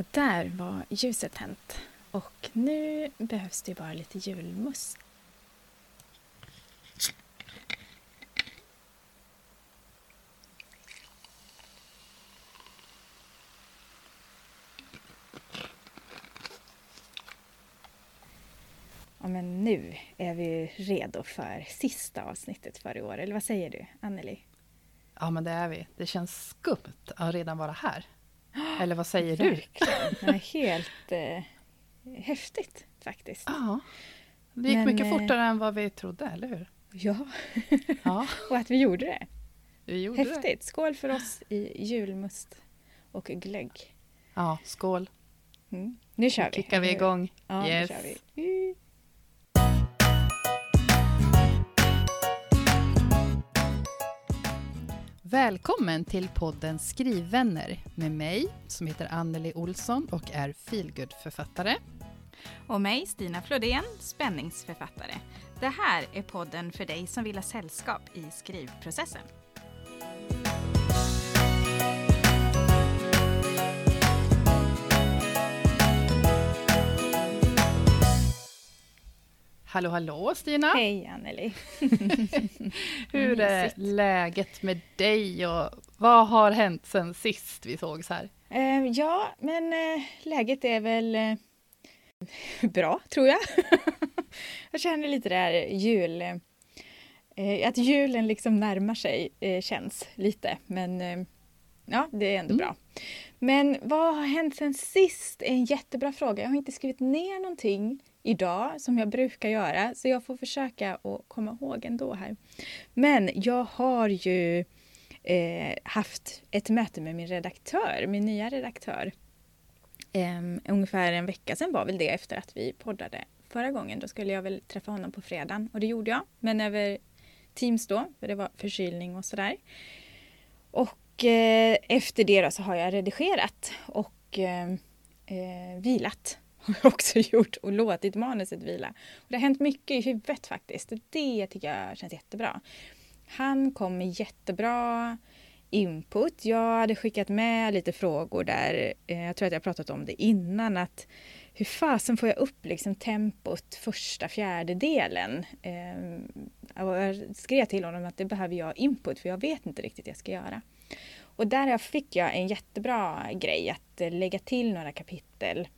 Och där var ljuset tänt. Och nu behövs det bara lite julmust. Ja, men nu är vi redo för sista avsnittet för i år. Eller vad säger du, Anneli? Ja, men det är vi. Det känns skumt att redan vara här. Eller vad säger du? Verkligen. Helt eh, häftigt faktiskt. Ja. Det gick men, mycket eh, fortare än vad vi trodde, eller hur? Ja. ja. och att vi gjorde det. Vi gjorde Häftigt. Det. Skål för oss i julmust och glögg. Ja, skål. Mm. Nu kör vi. Nu kickar vi igång. Ja, yes. Välkommen till podden Skrivvänner med mig som heter Anneli Olsson och är feelgood-författare. Och mig, Stina Flodén, spänningsförfattare. Det här är podden för dig som vill ha sällskap i skrivprocessen. Hallå hallå Stina! Hej Anneli! Hur är läget med dig och vad har hänt sen sist vi sågs här? Uh, ja, men uh, läget är väl uh, bra tror jag. jag känner lite där jul... att julen liksom närmar sig känns lite, men ja, det är ändå mm. bra. Men vad har hänt sen sist? är en jättebra fråga. Jag har inte skrivit ner någonting idag som jag brukar göra. Så jag får försöka att komma ihåg ändå här. Men jag har ju eh, haft ett möte med min redaktör, min nya redaktör. Eh, ungefär en vecka sedan var väl det efter att vi poddade förra gången. Då skulle jag väl träffa honom på fredagen och det gjorde jag. Men över Teams då, för det var förkylning och sådär. Och eh, efter det då så har jag redigerat och eh, eh vilat har jag också gjort och låtit manuset vila. Och det har hänt mycket i huvudet faktiskt. Det tycker jag känns jättebra. Han kom med jättebra input. Jag hade skickat med lite frågor där. Eh, jag tror att jag pratat om det innan. att hur fasen får jag upp liksom tempot första fjärdedelen? Eh, jag skrev till honom att det behöver jag input för jag vet inte riktigt vad jag ska göra. Och där fick jag en jättebra grej att lägga till några kapitel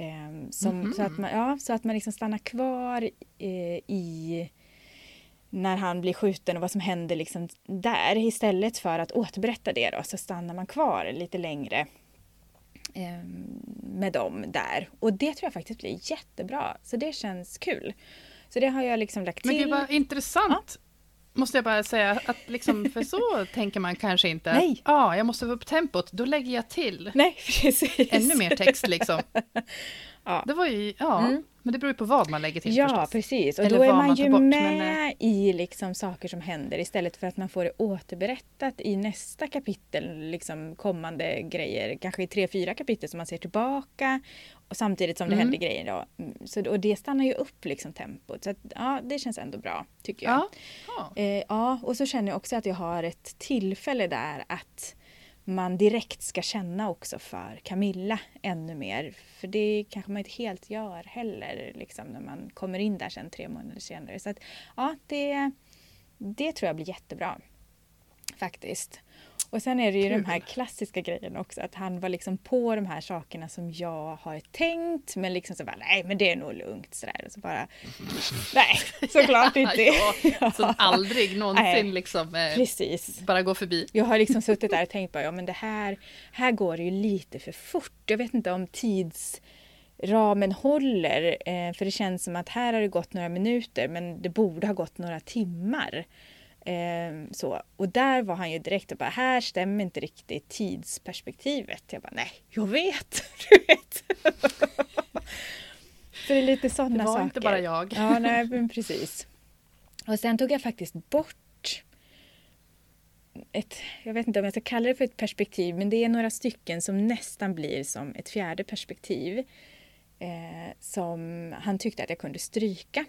Eh, som, mm -hmm. Så att man, ja, så att man liksom stannar kvar eh, i när han blir skjuten och vad som händer liksom där. Istället för att återberätta det då, så stannar man kvar lite längre eh, med dem där. Och det tror jag faktiskt blir jättebra. Så det känns kul. Så det har jag liksom lagt till. Men gud vad intressant. Ja. Måste jag bara säga, att liksom, för så tänker man kanske inte. Nej. Ja, ah, jag måste få upp tempot, då lägger jag till. Nej, precis. Ännu mer text liksom. ja. Det var ju, ja, mm. men det beror ju på vad man lägger till Ja, förstås. precis. Och Eller då är man, man ju bort, med men... Eh, i liksom saker som händer istället för att man får det återberättat i nästa kapitel, liksom kommande grejer, kanske i tre, fyra kapitel som man ser tillbaka och samtidigt som det mm. händer grejer. Då. Mm, så, och det stannar ju upp liksom tempot. Så att, ja, det känns ändå bra tycker jag. Ja. Eh, ja, och så känner jag också att jag har ett tillfälle där att man direkt ska känna också för Camilla ännu mer. För det kanske man inte helt gör heller liksom, när man kommer in där sen tre månader senare. Så att, ja, det, det tror jag blir jättebra. Faktiskt. Och sen är det ju Kul. de här klassiska grejerna också, att han var liksom på de här sakerna som jag har tänkt, men liksom så bara, nej men det är nog lugnt sådär. Och så bara, nej såklart inte. ja, som aldrig någonsin nej, liksom eh, precis. bara går förbi. Jag har liksom suttit där och tänkt bara, ja men det här, här går det ju lite för fort. Jag vet inte om tids ramen håller. Eh, för det känns som att här har det gått några minuter men det borde ha gått några timmar. Eh, så. Och där var han ju direkt och bara, här stämmer inte riktigt tidsperspektivet. Jag bara, nej, jag vet. Du vet. så det är lite sådana saker. Det var saker. inte bara jag. ja, nej, men precis. Och sen tog jag faktiskt bort ett, jag vet inte om jag ska kalla det för ett perspektiv, men det är några stycken som nästan blir som ett fjärde perspektiv. Eh, som han tyckte att jag kunde stryka.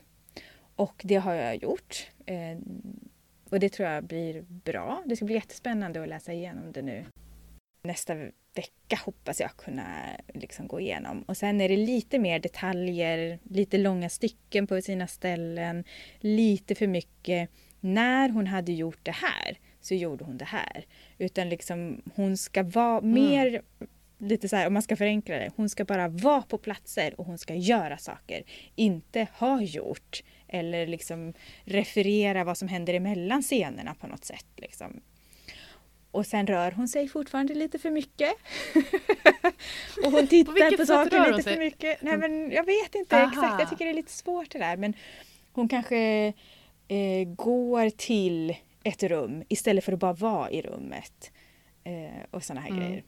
Och det har jag gjort. Eh, och det tror jag blir bra. Det ska bli jättespännande att läsa igenom det nu. nästa vecka hoppas jag kunna liksom gå igenom. Och sen är det lite mer detaljer, lite långa stycken på sina ställen, lite för mycket. När hon hade gjort det här så gjorde hon det här. Utan liksom hon ska vara Mm. mer, lite så här om man ska förenkla det, hon ska bara vara på platser och hon ska göra saker. Inte ha gjort eller liksom referera vad som händer emellan scenerna på något sätt. Liksom. Och sen rör hon sig fortfarande lite för mycket. och hon tittar på, rör saker lite sig? för mycket. Nej men jag vet inte Aha. exakt, jag tycker det är lite svårt det där. Men hon kanske eh, går till ett rum istället för att bara vara i rummet. Eh, och sådana här Mm. grejer.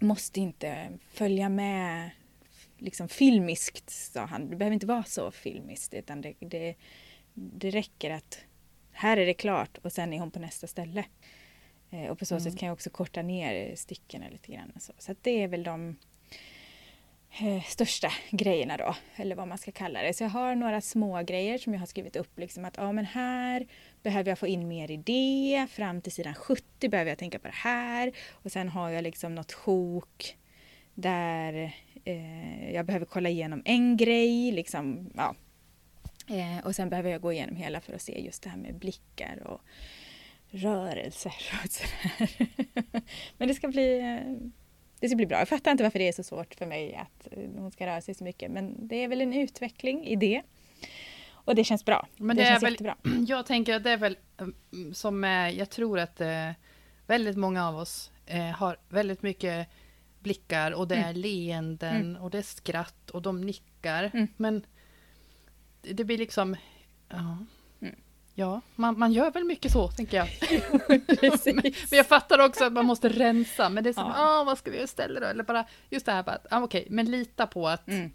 Måste inte följa med liksom filmiskt, sa han. Det behöver inte vara så filmiskt utan det, det, det räcker att här är det klart och sen är hon på nästa ställe. Eh, och på så Mm. sätt kan jag också korta ner styckena lite grann. Så, så det är väl de eh, största grejerna då, eller vad man ska kalla det. Så jag har några små grejer som jag har skrivit upp, liksom att ja men här behöver jag få in mer idé, fram till sidan 70 behöver jag tänka på det här och sen har jag liksom något sjok där eh, jag behöver kolla igenom en grej, liksom, ja. Eh, och sen behöver jag gå igenom hela för att se just det här med blickar och rörelser och sådär. Men det ska bli eh, det ska bli bra. Jag fattar inte varför det är så svårt för mig att eh, hon ska röra sig så mycket men det är väl en utveckling i det. Och det känns bra. Men det, det är känns väl- jättebra. Jag tänker att det är väl mm, som eh, jag tror att väldigt många av oss har väldigt mycket blickar och det är leenden och det är skratt och de nickar. Mm. Men det, blir liksom... Ja, Mm. ja man, man gör väl mycket så, tänker jag. Precis. Men jag fattar också att man måste rensa. Men det är som, Ja. ah, vad ska vi göra istället då? Eller bara just det här, bara, ah, okej, men lita på att Mm.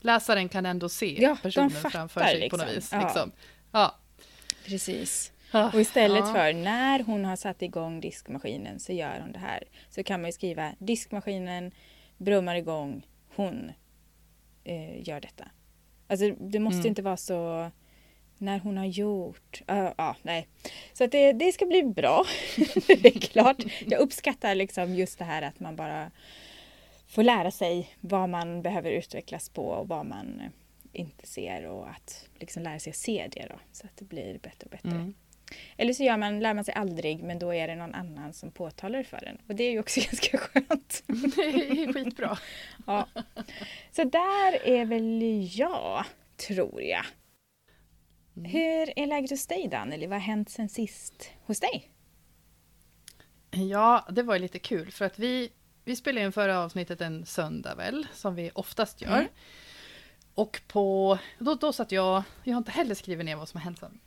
läsaren kan ändå se Ja, personen framför sig på något liksom. vis. Ja. Liksom. Ja. Precis. Ah, Och istället för när hon har satt igång diskmaskinen så gör hon det här. Så kan man ju skriva diskmaskinen brummar igång, hon eh, gör detta. Alltså det måste Mm. inte vara så när hon har gjort. Ja, ja, nej. Så att det, det ska bli bra. det är klart. Jag uppskattar liksom just det här att man bara får lära sig vad man behöver utvecklas på och vad man inte ser och att liksom lära sig att se det då så att det blir bättre och bättre. Mm. Eller så gör man, lär man sig aldrig men då är det någon annan som påtalar det för en. Och det är ju också ganska skönt. Det är skitbra. Ja. Så där är väl jag, tror jag. Mm. Hur är läget hos dig Anneli? Vad har hänt sen sist hos dig? Ja, det var lite kul för att vi, vi spelade in förra avsnittet en söndag väl, som vi oftast gör. Mm. Och på, då, då satt jag, jag har inte heller skrivit ner vad som har hänt sen.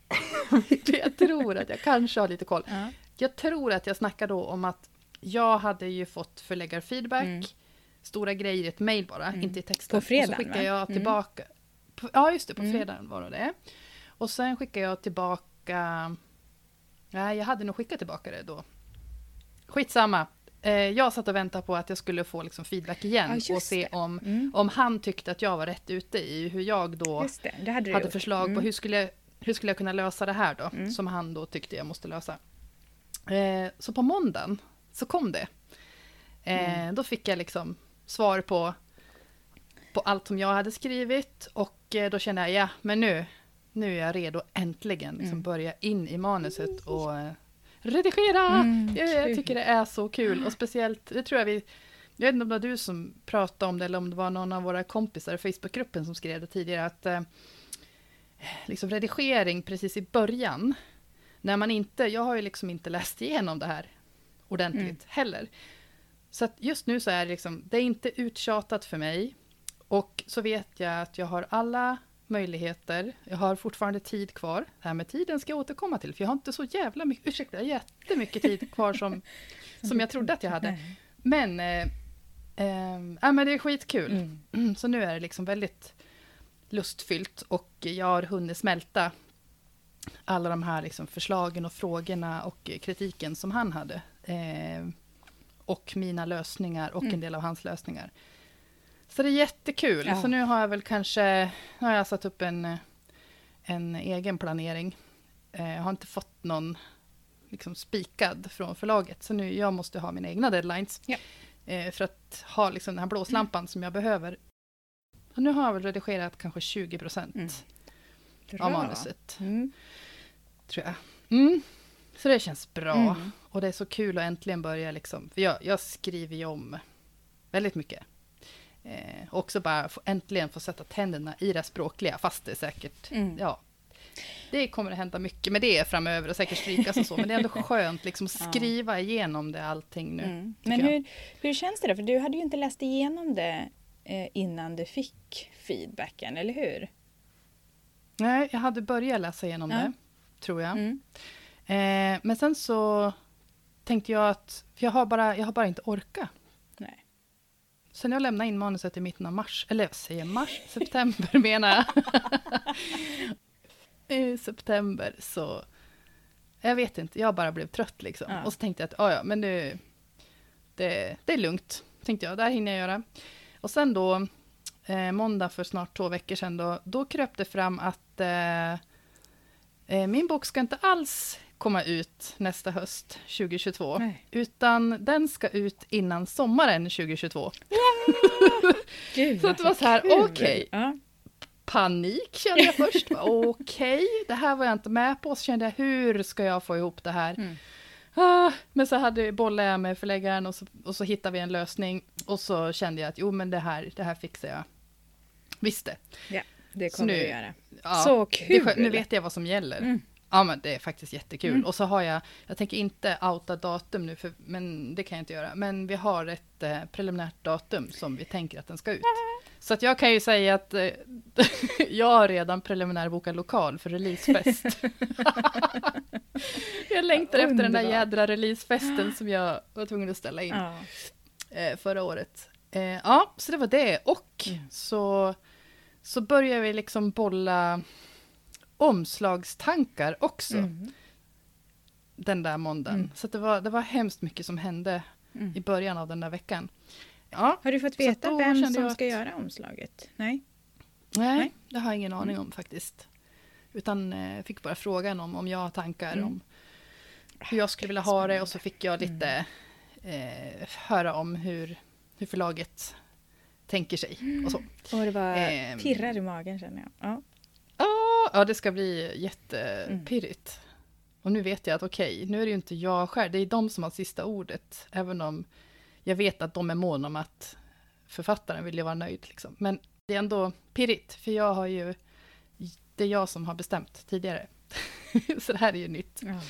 jag tror att jag kanske har lite koll. Ja. Jag tror att jag snackade då om att jag hade ju fått förläggarfeedback, Mm. stora grejer i ett mejl bara, Mm. inte i texten. På fredagen, Och så skickade jag Mm. tillbaka, på, ja just det, på Mm. fredagen var det det. Och sen skickade jag tillbaka, nej jag hade nog skickat tillbaka det då. Skitsamma. Eh, jag satt och väntade på att jag skulle få liksom feedback igen Ja, och se om, Mm. om han tyckte att jag var rätt ute i hur jag då det, det hade hade förslag på Mm. hur skulle, jag, hur skulle jag kunna lösa det här då, Mm. som han då tyckte jag måste lösa. Eh, så på måndagen så kom det. Eh, Mm. Då fick jag liksom svar på, på allt som jag hade skrivit och eh, då kände jag, ja men nu, nu är jag redo äntligen liksom Mm. börja in i manuset och eh, redigera! Mm, jag, jag tycker det är så kul och speciellt, det tror jag vi jag vet inte om det var du som pratade om det eller om det var någon av våra kompisar i Facebookgruppen som skrev det tidigare att eh, liksom redigering precis i början, när man inte, jag har ju liksom inte läst igenom det här ordentligt Mm. heller. Så att just nu så är det liksom, det är inte uttjatat för mig. Och så vet jag att jag har alla möjligheter. Jag har fortfarande tid kvar. Det här med tiden ska jag återkomma till, för jag har inte så jävla mycket, ursäkta, jättemycket tid kvar som, som jag trodde att jag hade. Men, eh, eh, ja, men det är skitkul. Mm. Så nu är det liksom väldigt lustfyllt och jag har hunnit smälta alla de här liksom förslagen och frågorna och kritiken som han hade. Eh, och mina lösningar och Mm. en del av hans lösningar. Så det är jättekul. Ja. Så nu har jag väl kanske, nu har jag satt upp en, en egen planering. Eh, jag har inte fått någon liksom spikad från förlaget. Så nu jag måste ha mina egna deadlines. Ja. Eh, för att ha liksom den här blåslampan som jag behöver. Och nu har jag väl redigerat kanske 20 procent Mm. av manuset. Mm. Tror jag. Mm. Så det känns bra. Mm. Och det är så kul att äntligen börja liksom. För jag, jag skriver ju om väldigt mycket. Eh, också bara få, äntligen få sätta tänderna i det språkliga, fast det är säkert, Mm. ja. Det kommer att hända mycket med det framöver och säkert strykas och så, men det är ändå skönt liksom att Ja. skriva igenom det allting nu. Mm. Men hur, hur känns det då? För du hade ju inte läst igenom det eh, innan du fick feedbacken, eller hur? Nej, jag hade börjat läsa igenom Ja. det, tror jag. Mm. Eh, men sen så tänkte jag att, för jag har bara, jag har bara inte orkat. Sen jag lämnade in manuset i mitten av mars, eller jag säger mars, september menar jag. I september så, jag vet inte, jag bara blev trött liksom. Ja. Och så tänkte jag att, "Ah, ja men nu, det, det är lugnt, tänkte jag, det här hinner jag göra. Och sen då, eh, måndag för snart två veckor sedan då, då kröp det fram att eh, eh, min bok ska inte alls komma ut nästa höst, 2022. Nej. Utan den ska ut innan sommaren 2022. Gud, Så det var så här, okej. Ja. Panik kände jag först. Okej, det här var jag inte med på. Så kände jag, hur ska jag få ihop det här? Mm. Ah, men så hade bollade jag med förläggaren och så, och så hittade vi en lösning. Och så kände jag att jo men det här, det här fixar jag. Visste. Det Så kommer nu- du göra. Ja, Så det kul! Nu vet jag vad som gäller. Mm. Ja men det är faktiskt jättekul. Mm. Och så har jag, jag tänker inte outa datum nu, för, men det kan jag inte göra. Men vi har ett eh, preliminärt datum som vi tänker att den ska ut. Så att jag kan ju säga att eh, jag har redan preliminärbokat lokal för releasefest. jag längtar efter den där jädra releasefesten som jag var tvungen att ställa in Ja. eh, förra året. Eh, ja, så det var det. Och Mm. så, så började vi liksom bolla omslagstankar också Mm. den där måndagen. Mm. Så att det, var, det var hemskt mycket som hände Mm. i början av den där veckan. Ja, Har du fått veta vem som jag ska att- göra omslaget? Nej? nej, Nej. det har jag ingen aning Mm. om faktiskt. Utan eh, fick bara frågan om, om jag har tankar Mm. om hur jag skulle vilja ha det och så fick jag lite eh, höra om hur, hur förlaget tänker sig och så. Och det var Ehm. pirrar i magen känner jag. Ja. Ja, ja, det ska bli jättepirrigt. Mm. Och nu vet jag att okej, nu är det ju inte jag själv, det är de som har sista ordet. Även om jag vet att de är mån om att författaren vill ju vara nöjd. Liksom. Men det är ändå pirrigt, för jag har ju, det är jag som har bestämt tidigare. Så det här är ju nytt. ja.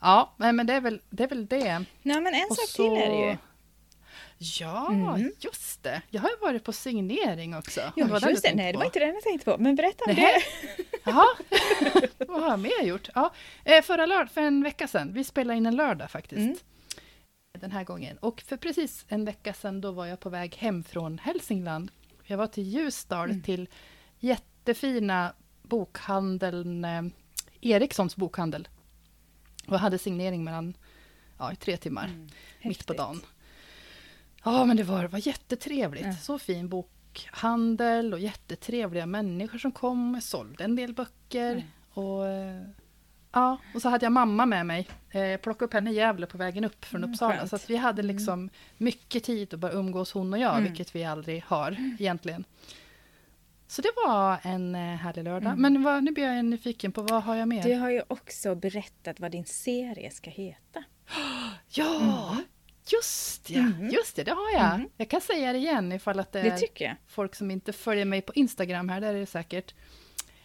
Ja, men det är väl det. Är väl det. Nej men en Och sak så- till är det ju. Ja, Mm. just det. Jag har ju varit på signering också. Ja var just det, nej det var inte den jag tänkte på. Men berätta om Nähä. det. Jaha, vad har jag mer gjort? Ja, eh, förra lördag, för en vecka sedan, vi spelade in en lördag faktiskt. Mm. Den här gången. Och för precis en vecka sedan då var jag på väg hem från Hälsingland. Jag var till Ljusdal Mm. till jättefina bokhandeln, eh, Erikssons bokhandel. Och hade signering mellan, ja, i tre timmar, Mm. mitt på dagen. Ja, men det var, det var jättetrevligt. Ja. Så fin bokhandel och jättetrevliga människor som kom. Jag sålde en del böcker. Mm. Och, eh, ja, och så hade jag mamma med mig. Eh, plockade upp henne i Gävle på vägen upp från Mm, Uppsala. skönt. Så att vi hade Mm. liksom mycket tid att bara umgås hon och jag, Mm. vilket vi aldrig har egentligen. Så det var en eh, härlig lördag. Mm. Men vad, nu blir jag nyfiken på vad har jag mer? Du har ju också berättat vad din serie ska heta. Ja, just ja, Mm. just det, det har jag. Mm. Jag kan säga det igen ifall att det, Det är tycker jag. folk som inte följer mig på Instagram här, där är det säkert.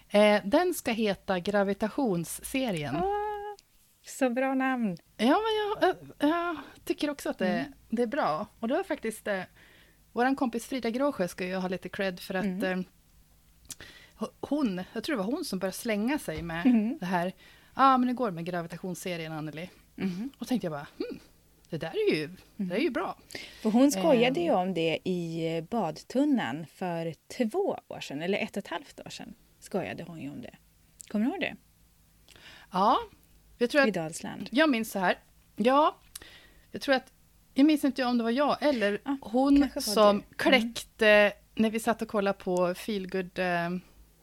Eh, den ska heta Gravitationsserien. Åh, så bra namn. Ja, men jag, jag, jag tycker också att det, Mm. det är bra. Och det var faktiskt... Eh, vår kompis Frida Gråsjö ska ju ha lite cred för att Mm. eh, hon, jag tror det var hon som började slänga sig med Mhm. det här. Ja, ah, men det går med gravitationsserien, Anneli. Mhm. Och tänkte jag bara, hmm, det där är ju, det är ju bra. För hon skojade Ehm. ju om det i eh, badtunnan för två år sedan, eller ett och ett halvt år sedan. Skojade hon ju om det. Kommer du ihåg det? Ja, jag tror I att, Dalsland. jag minns så här. Ja, jag tror att, jag minns inte om det var jag eller Ja, hon var som du. Mm. kläckte, när vi satt och kollade på Feelgood, eh,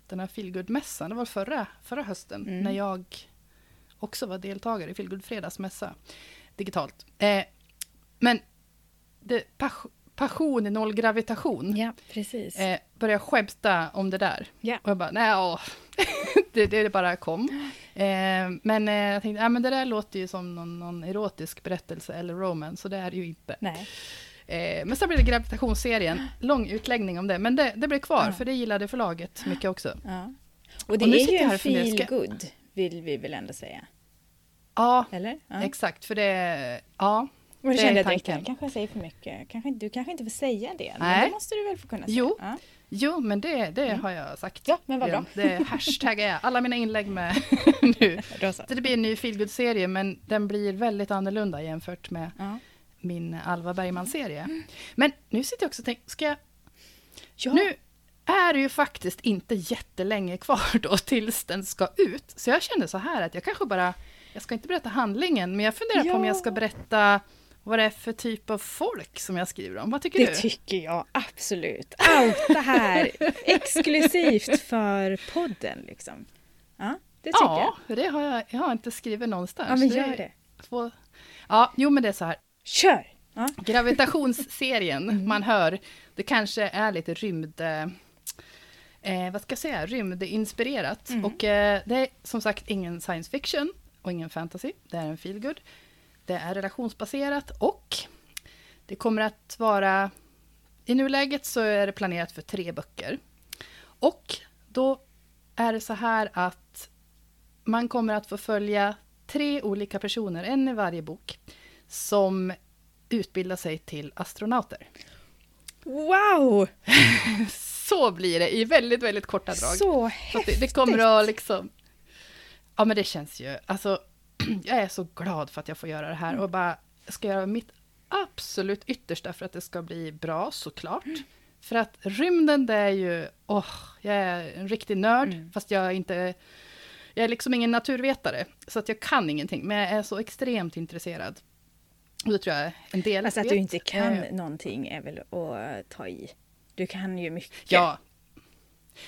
den här Feelgood-mässan, det var förra, förra hösten, Mm. när jag också vara deltagare i Feelgood Fredagsmässa digitalt. Eh, men det, pas, passion i noll gravitation. Ja, precis. Eh, började skämta om det där. Ja. Och jag bara, nej, åh. det, det bara kom. Eh, men eh, jag tänkte, ja, men det där låter ju som någon, någon erotisk berättelse eller romance, så det är det ju inte. Nej. Eh, men sen blev det gravitationsserien, lång utläggning om det, men det, det blev kvar, Ja. för det gillade förlaget mycket också. Ja. Och det Och är ju en feel good vill vi väl ändå säga? Ja, Eller? Ja. exakt, för det, ja, Och det kände jag direkt, jag kanske jag säger för mycket. Kanske, du kanske inte får säga det, men Nej. det måste du väl få kunna säga? Jo. Ja. jo, men det, det har jag sagt. Ja, men vad bra. Det hashtaggar jag alla mina inlägg med nu. Så. Det blir en ny feelgood-serie, men den blir väldigt annorlunda jämfört med Ja. min Alva Bergman-serie. Men nu sitter jag också och tänker, ska jag... Ja. Nu är det ju faktiskt inte jättelänge kvar då tills den ska ut. Så jag kände så här att jag kanske bara... Jag ska inte berätta handlingen, men jag funderar på om jag ska Ja. berätta vad det är för typ av folk som jag skriver om. Vad tycker Det du? tycker jag absolut. Outa här exklusivt för podden liksom. Ja, det tycker jag. ja, för det har jag, jag har inte skrivit någonstans. Ja, men gör det. Två, ja, jo men det är så här. Kör! Ja. Gravitationsserien, man hör, det kanske är lite rymd... Eh, eh, vad ska jag säga? Rymdinspirerat. Och eh, det är som sagt ingen science fiction och ingen fantasy. Det är en feelgood. Det är relationsbaserat och det kommer att vara... I nuläget så är det planerat för tre böcker. Och då är det så här att man kommer att få följa tre olika personer, en i varje bok, som utbildar sig till astronauter. Wow! Så blir det i väldigt, väldigt korta drag. Så Så häftigt! det, det kommer att liksom... Ja, men det känns ju... Alltså, jag är så glad för att jag får göra det här och bara ska göra mitt absolut yttersta för att det ska bli bra, såklart. För att rymden, det är ju... Åh, jag är en riktig nörd, Mm. fast jag är inte... Jag är liksom ingen naturvetare, så att jag kan ingenting, men jag är så extremt intresserad. Och det tror jag en del Alltså att vet. du inte kan Eh, någonting är väl att ta i. Du kan ju mycket. Ja.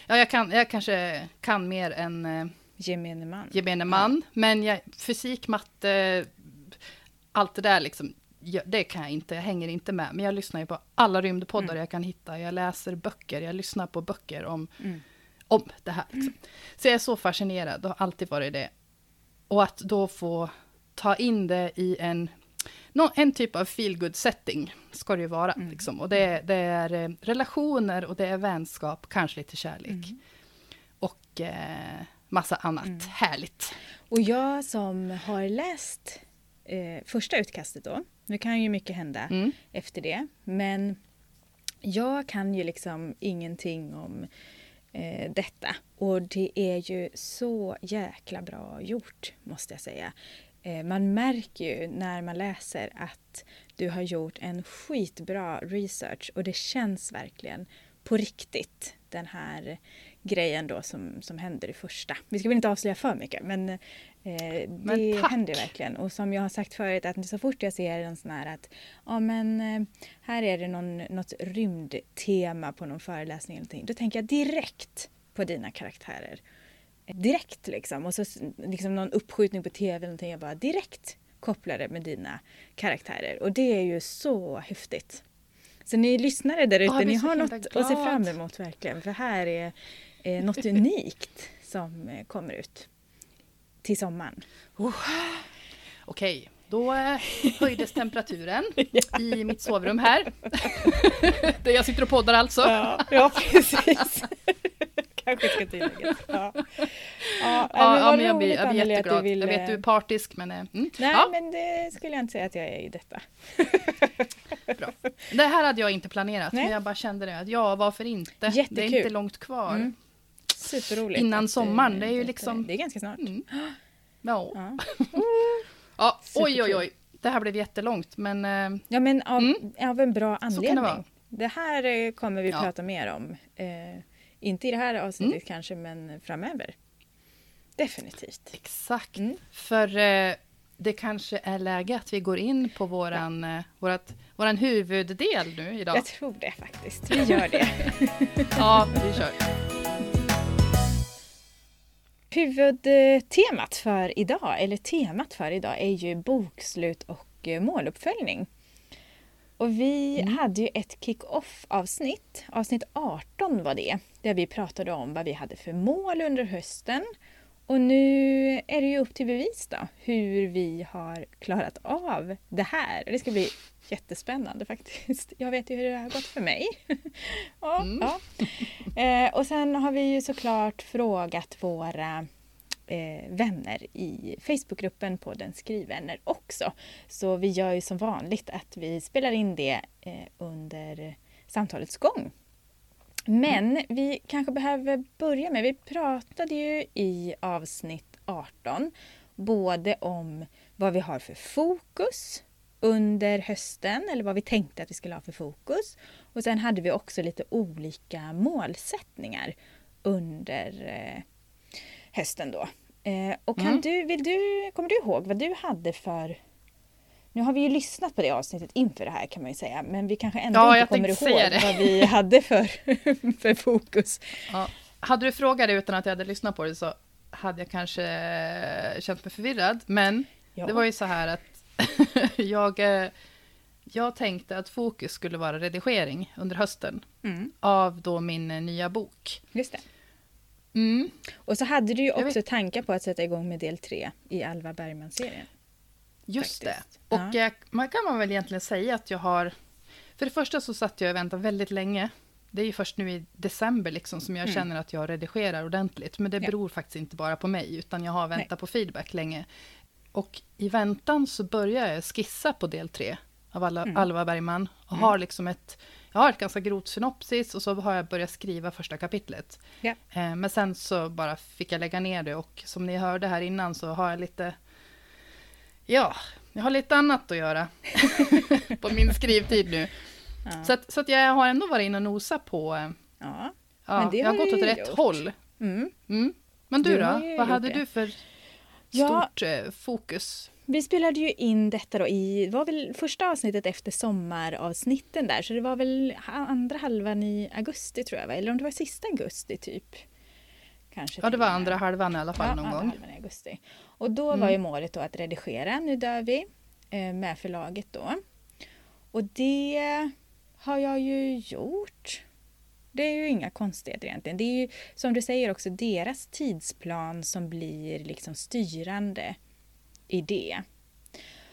Ja, jag, kan, jag kanske kan mer än... Gemene man. gemene man. Men jag, fysik, matte, allt det där liksom, ja, det kan jag inte, jag hänger inte med. Men jag lyssnar ju på alla rymdpoddar jag kan hitta. Jag läser böcker, jag lyssnar på böcker om, Mm. om det här. Liksom. Så jag är så fascinerad, och har alltid varit det. Och att då få ta in det i en, nå- en typ av feelgood setting ska det ju vara. Mm. Liksom. Och det, det är eh, relationer och det är vänskap, kanske lite kärlek. Mm. Och eh, massa annat härligt. Och jag som har läst eh, första utkastet då, nu kan ju mycket hända Mm. efter det, men jag kan ju liksom ingenting om eh, detta. Och det är ju så jäkla bra gjort, måste jag säga. Eh, man märker ju när man läser att du har gjort en skitbra research och det känns verkligen på riktigt den här grejen då som, som händer i första. Vi ska väl inte avslöja för mycket men, eh, Men det tack. händer verkligen. Och som jag har sagt förut att så fort jag ser en sån här att ja men eh, här är det någon, något rymdtema på någon föreläsning eller någonting. Då tänker jag direkt på dina karaktärer. Direkt liksom. Och så liksom någon uppskjutning på tv eller någonting. Jag bara direkt kopplar det med dina karaktärer. Och det är ju så häftigt. Så ni lyssnare där Ja, ute, blir ni har något att se glad. fram emot verkligen. För här är eh, något unikt som eh, kommer ut till sommaren. Okej, då eh, höjdes temperaturen i mitt sovrum här. Där jag sitter och poddar alltså. Ja, ja precis. Kanske ska tilläggas. Ja, ja, Ja, men jag blir, jag blir jätteglad. Du vill, Jag vet du är eh, partisk men... eh, Mm. Nej, Ja, men det skulle jag inte säga att jag är i detta. bra. Det här hade jag inte planerat Nej. men jag bara kände det att ja, varför inte? Det är Jättekul. inte långt kvar. Mm. Superroligt. Innan att, sommaren, eh, det är ju liksom- Det är ganska snart. Mm. Ja. Ja. Ja, oj oj oj. Det här blev jättelångt men... eh, Ja, men av, Mm. av en bra det anledning. vara. Det här eh, kommer vi Ja. prata mer om. Eh, inte i det här avsnittet Mm. kanske, men framöver. Definitivt. Exakt. Mm. För eh, det kanske är läge att vi går in på våran, eh, vårat, våran huvuddel nu idag. Jag tror det faktiskt. Vi gör det. Ja, vi kör. Huvudtemat för idag, eller temat för idag, är ju bokslut och eh, måluppföljning. Och vi Mm. hade ju ett kick-off avsnitt, avsnitt 18 var det, där vi pratade om vad vi hade för mål under hösten. Och nu är det ju upp till bevis då, hur vi har klarat av det här. Det ska bli jättespännande faktiskt. Jag vet ju hur det har gått för mig. ja, Mm. ja. Eh, och sen har vi ju såklart frågat våra eh, vänner i Facebookgruppen på Den skrivvänner också. Så vi gör ju som vanligt att vi spelar in det eh, under samtalets gång. Men vi kanske behöver börja med, vi pratade ju i avsnitt 18 både om vad vi har för fokus under hösten eller vad vi tänkte att vi skulle ha för fokus. Och sen hade vi också lite olika målsättningar under eh, hösten då. Eh, och kan Mm. du, vill du, kommer du ihåg vad du hade för nu har vi ju lyssnat på det avsnittet inför det här kan man ju säga, men vi kanske ändå Ja, inte kommer ihåg vad vi hade för, för fokus. Ja. Hade du frågat det utan att jag hade lyssnat på det så hade jag kanske känt mig förvirrad. Men Ja. det var ju så här att jag, eh, jag tänkte att fokus skulle vara redigering under hösten Mm, av då min eh, nya bok. just det. Mm. Och så hade du ju också tankar på att sätta igång med del tre i Alva Bergman-serien. Just Faktiskt. det. Och Ja. eh, man kan man väl egentligen säga att jag har... För det första så satt jag och väntade väldigt länge. Det är ju först nu i december liksom som jag Mm. känner att jag redigerar ordentligt. Men det Ja. beror faktiskt inte bara på mig, utan jag har väntat Nej. på feedback länge. Och i väntan så börjar jag skissa på del tre av alla, Mm. Alva Bergman. Och Mm. har liksom ett, jag har ett ganska grovt synopsis och så har jag börjat skriva första kapitlet. Ja. Eh, Men sen så bara fick jag lägga ner det och som ni hörde här innan så har jag lite... Ja, jag har lite annat att göra på min skrivtid nu. Ja. Så, att, så att jag har ändå varit inne och nosat på... eh, ja. Ja, jag har gått åt rätt gjort. håll. Mm. Mm. Men du, Du då? Vad hade det. du för Ja. stort eh, fokus? Vi spelade ju in detta då i, det var väl första avsnittet efter sommaravsnitten där, så det var väl andra halvan i augusti tror jag, va? eller om det var sista augusti typ. Kanske Ja, det var andra halvan i alla fall Ja, någon andra gång. halvan i augusti. Och då Mm. var ju målet då att redigera Nu dör vi eh, med förlaget då. Och det har jag ju gjort. Det är ju inga konstigheter egentligen. Det är ju som du säger också deras tidsplan som blir liksom styrande i det.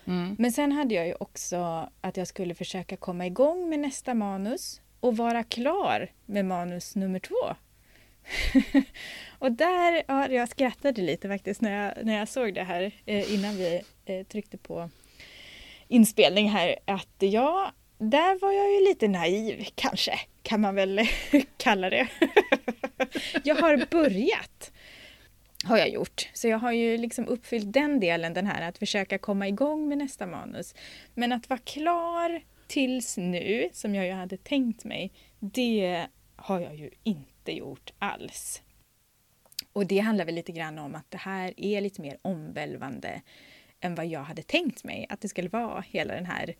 Mm. Men sen hade jag ju också att jag skulle försöka komma igång med nästa manus och vara klar med manus nummer två. och där, ja, jag skrattade lite faktiskt när jag, när jag såg det här eh, innan vi eh, tryckte på inspelning här. Att ja, där var jag ju lite naiv kanske, kan man väl kalla det. jag har börjat har jag gjort. Så jag har ju liksom uppfyllt den delen, den här att försöka komma igång med nästa manus. Men att vara klar tills nu, som jag ju hade tänkt mig, det har jag ju inte gjort alls. Och det handlar väl lite grann om att det här är lite mer omvälvande än vad jag hade tänkt mig att det skulle vara, hela den här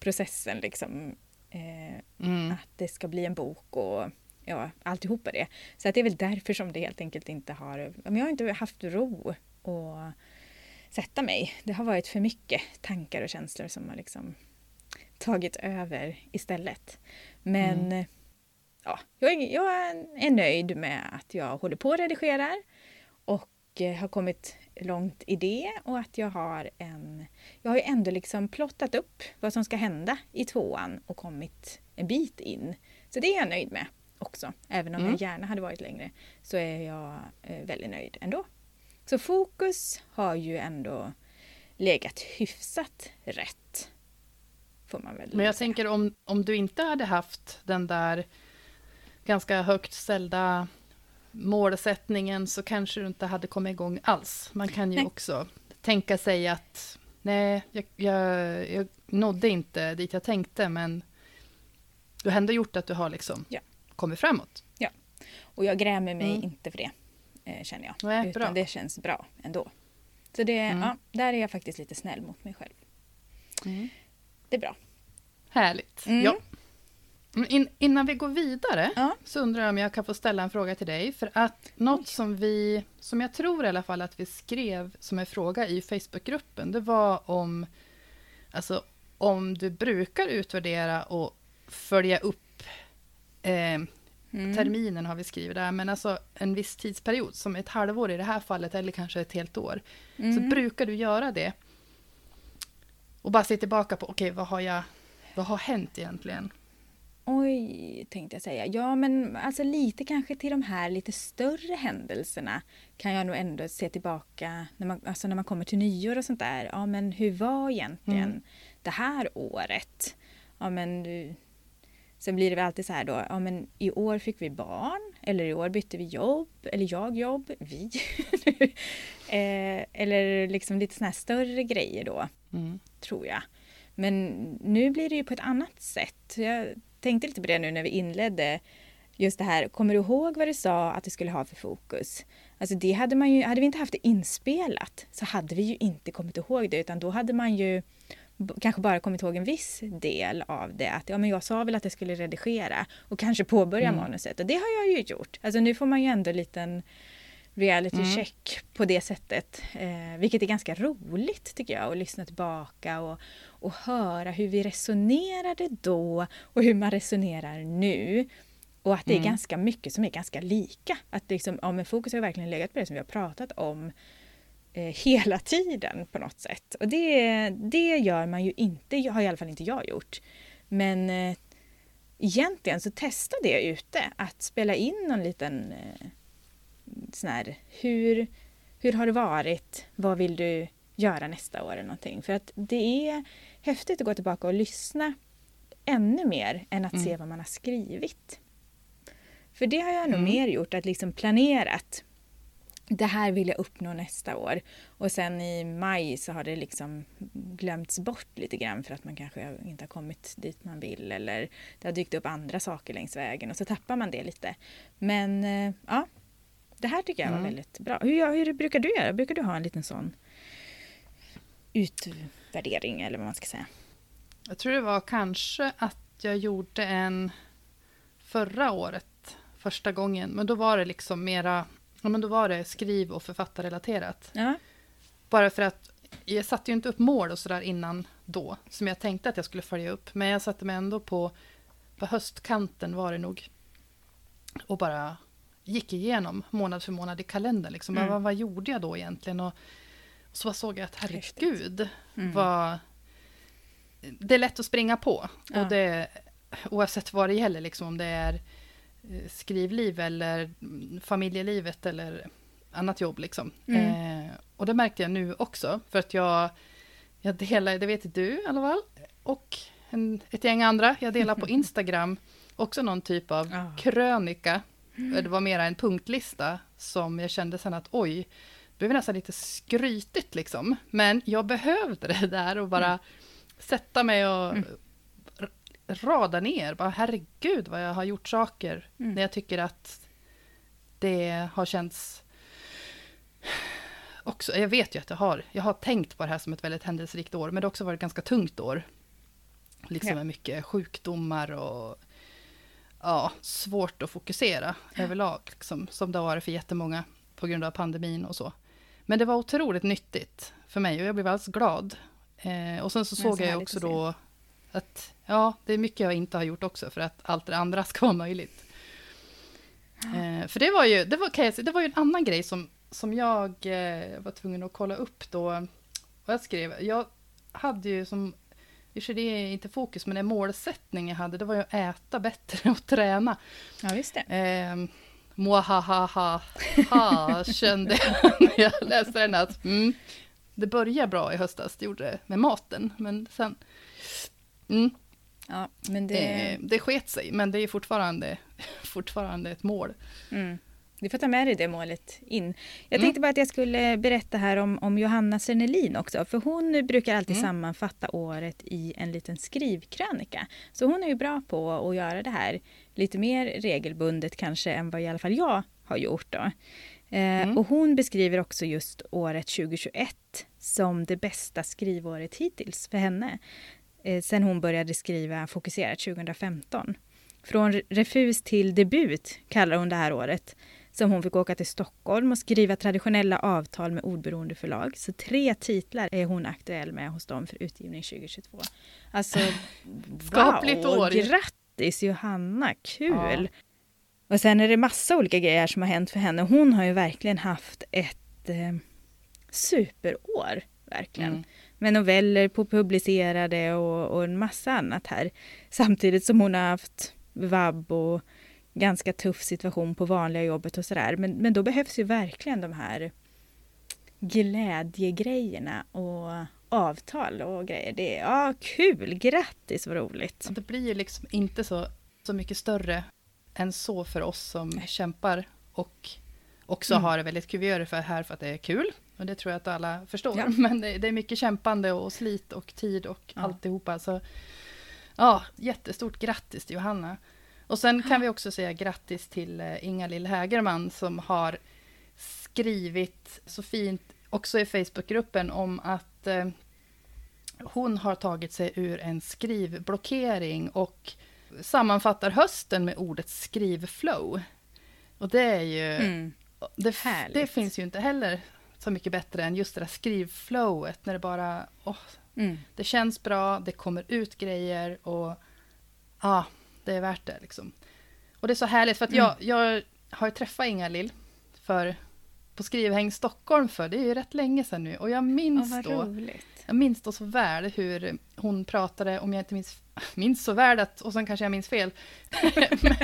processen liksom. Eh, Mm. att det ska bli en bok och ja, alltihopa det. Så att det är väl därför som det helt enkelt inte har... Jag har inte haft ro att sätta mig. Det har varit för mycket tankar och känslor som har liksom tagit över istället. Men Mm. ja, jag är, jag är nöjd med att jag håller på och redigerar och eh, har kommit långt i det och att jag har en... Jag har ju ändå liksom plottat upp vad som ska hända i tvåan och kommit en bit in. Så det är jag nöjd med också. Även om Mm. jag gärna hade varit längre så är jag eh, väldigt nöjd ändå. Så fokus har ju ändå legat hyfsat rätt. Får man väl Men jag säga. tänker om, om du inte hade haft den där ganska högt ställda målsättningen så kanske du inte hade kommit igång alls. Man kan ju Nej. också tänka sig att nej, jag, jag, jag nådde inte dit jag tänkte, men du har ändå gjort att du har liksom Ja. Kommit framåt. Och jag grämer mig Mm. inte för det, eh, känner jag. Nej, Utan bra. det känns bra ändå. Så det, Mm. ja, där är jag faktiskt lite snäll mot mig själv. Det är bra. Härligt. Mm. Ja. In, innan vi går vidare Ja. så undrar jag om jag kan få ställa en fråga till dig. För att något som vi, som jag tror i alla fall att vi skrev som en fråga i Facebookgruppen, det var om, alltså, om du brukar utvärdera och följa upp eh, Mm. terminen har vi skrivit där, men alltså en viss tidsperiod, som ett halvår i det här fallet, eller kanske ett helt år. Så Mm. brukar du göra det. Och bara se tillbaka på, okej, vad har jag, vad har hänt egentligen? Oj, tänkte jag säga. Ja, men alltså lite kanske till de här lite större händelserna kan jag nog ändå se tillbaka när man, alltså när man kommer till nyår och sånt där. Ja, men hur var egentligen Mm. det här året? Ja, men. Sen blir det väl alltid så här då, ja men i år fick vi barn, eller i år bytte vi jobb, eller jag jobb, vi. eh, eller liksom lite såna här större grejer då Mm. tror jag. Men nu blir det ju på ett annat sätt. Jag tänkte lite på det nu när vi inledde. Just det här, kommer du ihåg vad du sa att du skulle ha för fokus? Alltså det hade man ju, hade vi inte haft det inspelat så hade vi ju inte kommit ihåg det utan då hade man ju kanske bara kommit ihåg en viss del av det. Att ja, men jag sa väl att jag skulle redigera och kanske påbörja Mm. manuset och det har jag ju gjort. Alltså nu får man ju ändå en liten reality Mm. check på det sättet. Eh, vilket är ganska roligt tycker jag att lyssna tillbaka och, och höra hur vi resonerade då och hur man resonerar nu. Och att det är Mm. ganska mycket som är ganska lika. Att liksom, ja, men fokus har verkligen legat på det som vi har pratat om hela tiden på något sätt. Och det, det gör man ju inte, har i alla fall inte jag gjort. Men eh, egentligen så testa det ute, att spela in någon liten eh, sån här, hur, hur har det varit? Vad vill du göra nästa år eller någonting? För att det är häftigt att gå tillbaka och lyssna ännu mer än att Mm. se vad man har skrivit. För det har jag nog Mm. mer gjort, att liksom planerat. Det här vill jag uppnå nästa år. Och sen i maj så har det liksom glömts bort lite grann för att man kanske inte har kommit dit man vill eller det har dykt upp andra saker längs vägen och så tappar man det lite. Men eh, ja, det här tycker jag var Mm. väldigt bra. Hur, hur brukar du göra? Brukar du ha en liten sån utvärdering eller vad man ska säga? Jag tror det var kanske att jag gjorde en förra året, första gången. Men då var det liksom mera, ja men då var det skriv och författarrelaterat. Ja, Bara för att jag satte ju inte upp mål och sådär innan då, som jag tänkte att jag skulle följa upp. Men jag satte mig ändå på, på höstkanten var det nog. Och bara gick igenom månad för månad i kalendern. Liksom. Mm. Vad, vad gjorde jag då egentligen? Och, och så såg jag att herregud, Mm. vad... Det är lätt att springa på. Ja. Och det, oavsett vad det gäller, liksom, om det är skrivliv eller mm, familjelivet eller annat jobb. Liksom. Mm. Eh, och det märkte jag nu också, för att jag, jag delar, det vet du i alla fall, och en, ett gäng andra, jag delar på Instagram också någon typ av Ja. krönika. Det var mera en punktlista som jag kände sen att oj, det blev nästan lite skrytigt liksom. Men jag behövde det där och bara sätta mig och Mm. Rada ner. Bara herregud vad jag har gjort saker Mm. när jag tycker att det har känts också, jag vet ju att jag har, jag har tänkt på det här som ett väldigt händelserikt år, men det har också varit ett ganska tungt år. Liksom Ja. med mycket sjukdomar och ja, svårt att fokusera överlag, liksom, som det har varit för jättemånga på grund av pandemin och så. Men det var otroligt nyttigt för mig och jag blev alldeles glad. Eh, och sen så såg så jag också då att ja, det är mycket jag inte har gjort också för att allt det andra ska vara möjligt. Eh, för det var ju, det var, kan jag säga, det var ju en annan grej som, som jag eh, var tvungen att kolla upp då. Vad jag skrev. Jag hade ju som, i och det är inte fokus, men en målsättning jag hade, det var ju att äta bättre och träna. ja visst det. Eh, Mwahahaha, ha, kände jag när jag läste den att mm, det började bra i höstas, det gjorde det med maten, men sen mm, Ja, men det... det, det sket sig, men det är fortfarande, fortfarande ett mål. Mm. Du får ta med dig det målet in. Jag Mm. tänkte bara att jag skulle berätta här om, om Johanna Sernelin också. För hon brukar alltid Mm. sammanfatta året i en liten skrivkrönika. Så hon är ju bra på att göra det här lite mer regelbundet kanske än vad i alla fall jag har gjort. Då. Eh, Mm. Och hon beskriver också just året 2021 som det bästa skrivåret hittills för henne. Eh, sen hon började skriva fokuserat 2015. Från refus till debut kallar hon det här året som hon fick åka till Stockholm och skriva traditionella avtal med oberoende förlag. Så tre titlar är hon aktuell med hos dem för utgivning 2022. Alltså, Skapligt wow! år. Grattis Johanna, kul! Och sen är det massa olika grejer som har hänt för henne. Hon har ju verkligen haft ett eh, superår, verkligen. Mm. Med noveller på publicerade och, och en massa annat här. Samtidigt som hon har haft vab och ganska tuff situation på vanliga jobbet och sådär. Men, men då behövs ju verkligen de här glädjegrejerna och avtal och grejer. Det är ja, kul, grattis vad roligt. Det blir ju liksom inte så, så mycket större än så för oss som kämpar och också Mm. har det väldigt kul. Vi gör det för här för att det är kul. Och det tror jag att alla förstår. Ja. Men det, det är mycket kämpande och slit och tid och Ja. alltihopa. Så ja, jättestort grattis till Johanna. Och sen kan vi också säga grattis till eh, Inga-Lill Hägerman som har skrivit så fint också i Facebookgruppen om att eh, hon har tagit sig ur en skrivblockering och sammanfattar hösten med ordet skrivflow. Och det är ju... Mm. Det, det finns ju inte heller så mycket bättre än just det där skrivflowet när det bara... åh, Mm. det känns bra, det kommer ut grejer och ja, det är värt det liksom. Och det är så härligt för att jag, jag har ju träffat Inga-Lill för på Skrivhäng Stockholm för det är ju rätt länge sedan nu och jag Ja, minns vad då roligt. jag minns då så väl hur hon pratade, om jag inte minns, minns så väl att, och sen kanske jag minns fel. men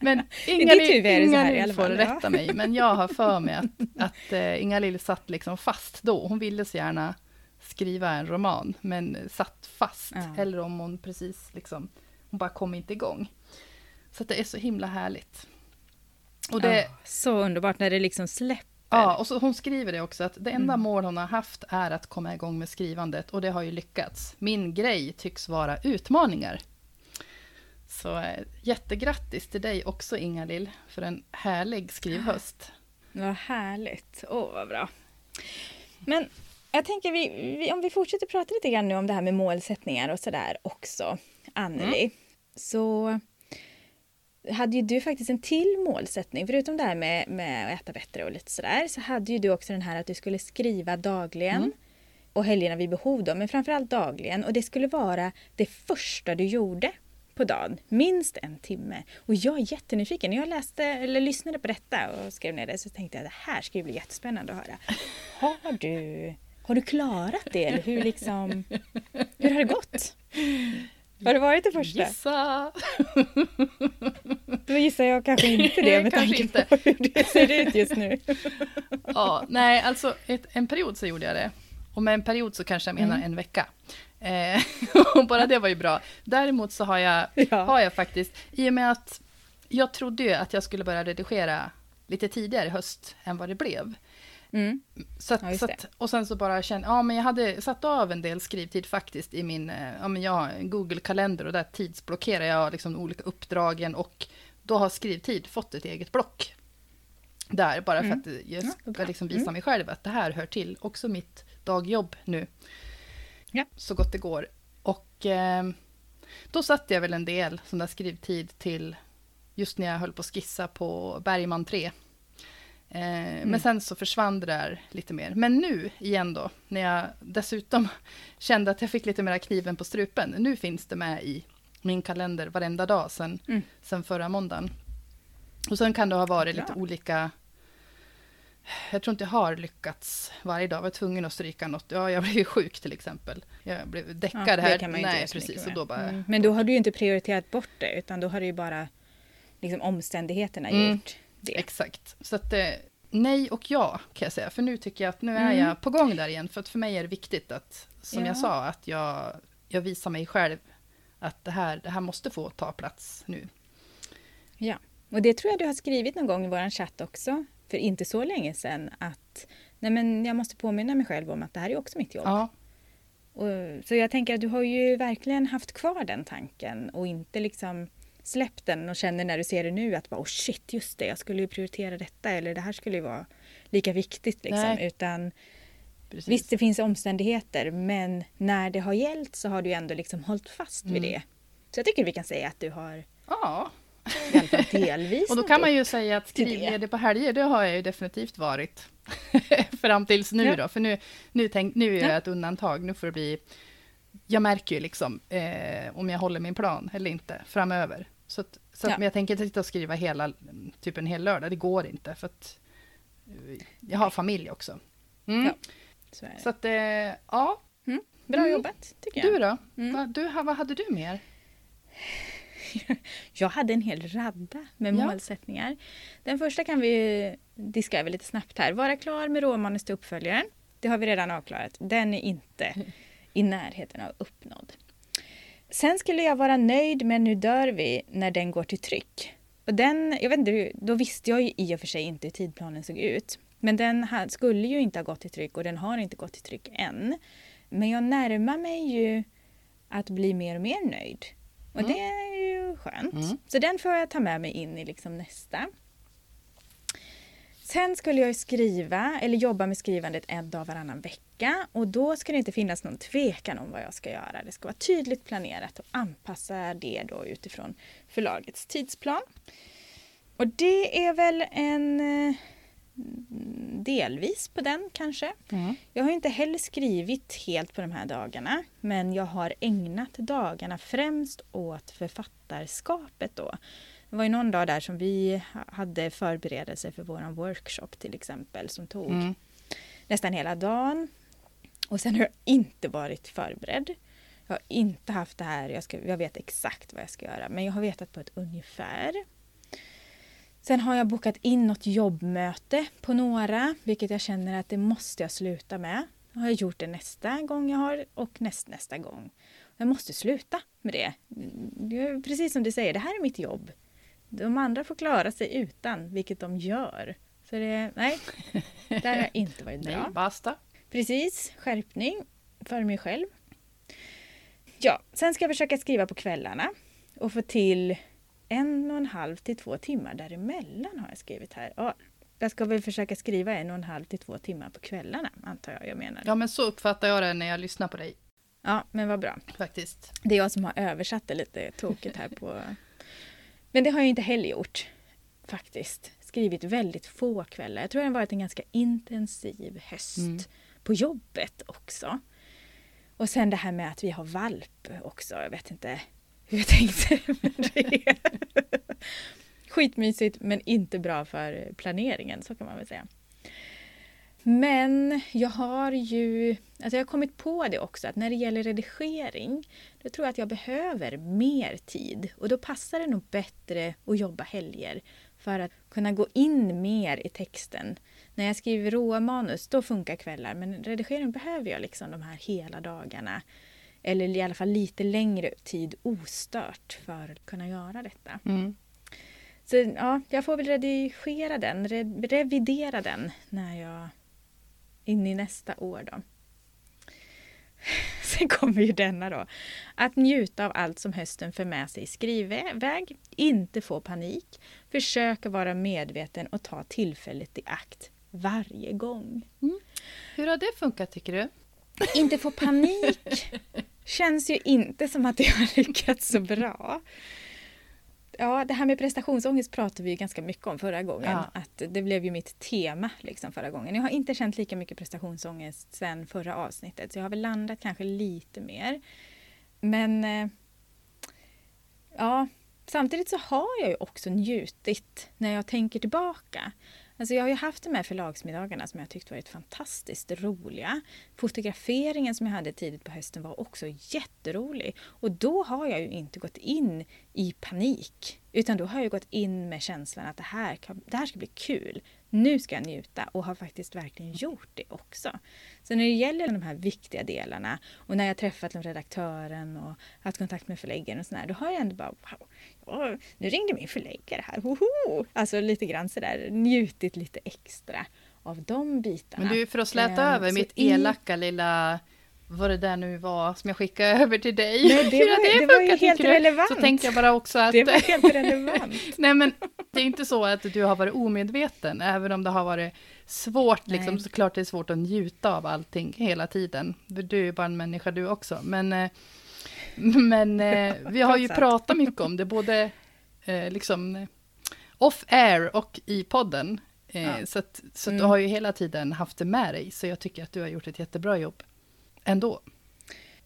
men Inga ditt huvud är det så här i Inga alla får ja. rätta mig, men jag har för mig att, att uh, Inga-Lill satt liksom fast då. Hon ville så gärna skriva en roman, men satt fast. Ja. Eller om hon precis liksom, hon bara kom inte igång. Så det är så himla härligt. Och det, Ja, så underbart när det liksom släpper. Ja, och så hon skriver det också, att det enda Mm. mål hon har haft är att komma igång med skrivandet, och det har ju lyckats. Min grej tycks vara utmaningar. Så eh, jättegrattis till dig också, Inga-Lill, för en härlig skrivhöst. Vad härligt. Åh, vad bra. Men jag tänker, vi, vi, om vi fortsätter prata lite grann nu om det här med målsättningar och sådär också, Anneli. Så hade ju du faktiskt en till målsättning. Förutom det här med, med att äta bättre och lite sådär, så hade ju du också den här att du skulle skriva dagligen. Mm. Och helgerna vid behov då, men framförallt dagligen. Och det skulle vara det första du gjorde på dagen, minst en timme. Och jag är jättenyfiken. När jag läste, eller lyssnade på detta och skrev ner det så tänkte jag det här ska ju bli jättespännande att höra. Har du, har du klarat det? Eller hur, liksom, hur har det gått? Har det varit det första? Gissa! Då gissar jag kanske inte det med tanke inte. på hur det ser ut just nu. Ja, nej, alltså ett, en period så gjorde jag det. Och med en period så kanske jag menar Mm. en vecka. Eh, och bara det var ju bra. Däremot så har jag, Ja. har jag faktiskt, i och med att jag trodde ju att jag skulle börja redigera lite tidigare i höst än vad det blev. Mm. Så att, Ja, så att, och sen så bara kände ja men jag hade satt av en del skrivtid faktiskt i min, eh, ja men jag har en Google-kalender och där tidsblockerar jag liksom olika uppdragen och då har skrivtid fått ett eget block. Där, bara Mm. för att jag Ja, ska bra. liksom visa Mm. mig själv att det här hör till också mitt dagjobb nu. Ja. Så gott det går. Och eh, då satte jag väl en del sån där skrivtid till just när jag höll på att skissa på Bergman 3. Eh, Men sen så försvann det där lite mer. Men nu igen då, när jag dessutom kände att jag fick lite mer kniven på strupen. Nu finns det med i min kalender varenda dag sen, Mm. sen förra måndagen. Och sen kan det ha varit Bra. lite olika... Jag tror inte jag har lyckats varje dag. Jag var tvungen att stryka något. Ja, jag blev ju sjuk till exempel. Jag blev däckad Ja, här. Nej, precis. Och då bara... Mm. Men då har du ju inte prioriterat bort det utan då har det ju bara liksom, omständigheterna Mm. gjort det. Exakt. Så att eh, nej och ja kan jag säga. För nu tycker jag att nu är Mm. jag på gång där igen. För att för mig är det viktigt att, som Ja. jag sa, att jag, jag visar mig själv att det här, det här måste få ta plats nu. Ja, och det tror jag du har skrivit någon gång i vår chatt också, för inte så länge sedan, att nej men jag måste påminna mig själv om att det här är också mitt jobb. Ja, Och, så jag tänker att du har ju verkligen haft kvar den tanken och inte liksom släppt den och känner när du ser det nu att bara, oh shit, just det, jag skulle ju prioritera detta eller det här skulle ju vara lika viktigt. Liksom. Nej. Utan precis. visst, det finns omständigheter, men när det har gällt så har du ändå liksom hållit fast vid Mm. det. Så jag tycker vi kan säga att du har Ja, delvis. Och då kan man ju säga att skrivledig på helger, det har jag ju definitivt varit. Fram tills nu Ja. då, för nu, nu, tänk, nu är jag Ja. ett undantag. Nu får det bli... Jag märker ju liksom eh, om jag håller min plan eller inte framöver. Så, att, så att, Ja. jag tänker inte sitta och skriva hela, typ en hel lördag, det går inte. För att eh, jag har familj också. Mm. Ja. Så. Så att, eh, ja, Bra Mm. jobbat, tycker jag. du då? Mm. Du, vad hade du mer? Jag hade en hel radda med Ja. målsättningar. Den första kan vi diska över lite snabbt här. Vara klar med råmanus till uppföljaren. Det har vi redan avklarat. Den är inte i närheten av uppnådd. Sen skulle jag vara nöjd med Nu dör vi när den går till tryck. Och den, jag vet inte, då visste jag ju i och för sig inte hur tidplanen såg ut. Men den ha- skulle ju inte ha gått till tryck och den har inte gått till tryck än. Men jag närmar mig ju att bli mer och mer nöjd. Och Mm. det är ju skönt. Mm. Så den får jag ta med mig in i liksom nästa. Sen skulle jag skriva, eller jobba med skrivandet en dag varannan vecka. Och då ska det inte finnas någon tvekan om vad jag ska göra. Det ska vara tydligt planerat och anpassa det då utifrån förlagets tidsplan. Och det är väl en eh, delvis på den kanske. Mm. Jag har inte heller skrivit helt på de här dagarna, men jag har ägnat dagarna främst åt författarskapet då. Det var ju någon dag där som vi ha- hade förberedelse för våran workshop till exempel som tog Mm. nästan hela dagen. Och sen har jag inte varit förberedd. Jag har inte haft det här, jag, ska, jag vet exakt vad jag ska göra, men jag har vetat på ett ungefär. Sen har jag bokat in något jobbmöte på några, vilket jag känner att det måste jag sluta med. Jag har gjort det nästa gång jag har och näst, nästa gång. Jag måste sluta med det. det precis som du säger, det här är mitt jobb. De andra får klara sig utan, vilket de gör. Så det, nej, där har inte varit bra. Nej, basta. Precis, skärpning för mig själv. Ja, sen ska jag försöka skriva på kvällarna och få till en och en halv till två timmar däremellan har jag skrivit här. Ja, jag ska väl försöka skriva en och en halv till två timmar på kvällarna antar jag jag menar. Ja, men så uppfattar jag det när jag lyssnar på dig, Ja, men vad bra. faktiskt. Det är jag som har översatt det lite tokigt här på... Men det har jag inte heller gjort, faktiskt. Skrivit väldigt få kvällar. Jag tror det har varit en ganska intensiv höst Mm. på jobbet också. Och sen det här med att vi har valp också. Jag vet inte hur jag tänkte. Men det skitmysigt men inte bra för planeringen, så kan man väl säga. Men jag har ju alltså jag har kommit på det också att när det gäller redigering då tror jag att jag behöver mer tid och då passar det nog bättre att jobba helger för att kunna gå in mer i texten. När jag skriver råa manus då funkar kvällar men redigering behöver jag liksom de här hela dagarna eller i alla fall lite längre tid ostört för att kunna göra detta. Mm. Så ja, jag får väl redigera den, re- revidera den när jag in i nästa år då. Sen kommer ju denna då. Att njuta av allt som hösten för med sig i skrivväg, inte få panik, försöka vara medveten och ta tillfället i akt varje gång. Hur har det funkat tycker du? Inte få panik känns ju inte som att det har lyckats så bra. Ja, det här med prestationsångest pratade vi ju ganska mycket om förra gången. Ja. Att det blev ju mitt tema liksom förra gången. Jag har inte känt lika mycket prestationsångest sen förra avsnittet. Så jag har väl landat kanske lite mer. Men eh, ja, samtidigt så har jag ju också njutit när jag tänker tillbaka. Alltså jag har ju haft de här förlagsmiddagarna som jag tyckt varit fantastiskt roliga. Fotograferingen som jag hade tidigt på hösten var också jätterolig. Och då har jag ju inte gått in i panik. Utan då har jag gått in med känslan att det här, kan, det här ska bli kul. Nu ska jag njuta och har faktiskt verkligen gjort det också. Så när det gäller de här viktiga delarna och när jag träffat redaktören och haft kontakt med förläggaren och sådär, då har jag ändå bara wow, ja, nu ringde min förläggare här, woho! Alltså lite grann sådär njutit lite extra av de bitarna. Men du, för att släta Eh, över mitt i- elaka lilla vad det där nu var som jag skickade över till dig. Nej, det var- har det var ju helt relevant. Så tänkte jag bara också att... Det var helt relevant. Nej men det är inte så att du har varit omedveten, även om det har varit svårt, liksom, Nej. såklart det är svårt att njuta av allting hela tiden. För Du är bara en människa du också. Men, eh, men eh, vi har ju pratat mycket om det, både eh, liksom eh, off air och i podden. Ja. Så, att, så att Mm. du har ju hela tiden haft det med dig, så jag tycker att du har gjort ett jättebra jobb. Ändå.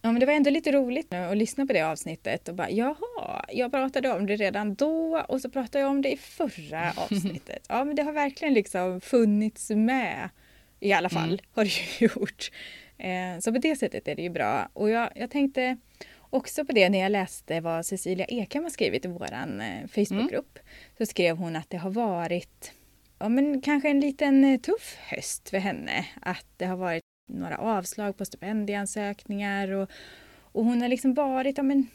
Ja, men det var ändå lite roligt nu att lyssna på det avsnittet och bara jaha, jag pratade om det redan då och så pratade jag om det i förra avsnittet. Ja, men det har verkligen liksom funnits med i alla fall, Mm. har det ju gjort. Eh, så på det sättet är det ju bra. Och jag, jag tänkte också på det när jag läste vad Cecilia Ekham har skrivit i våran eh, Facebookgrupp. Så skrev hon att det har varit ja, men kanske en liten eh, tuff höst för henne. Att det har varit några avslag på stipendieansökningar och, och hon har liksom varit, ja men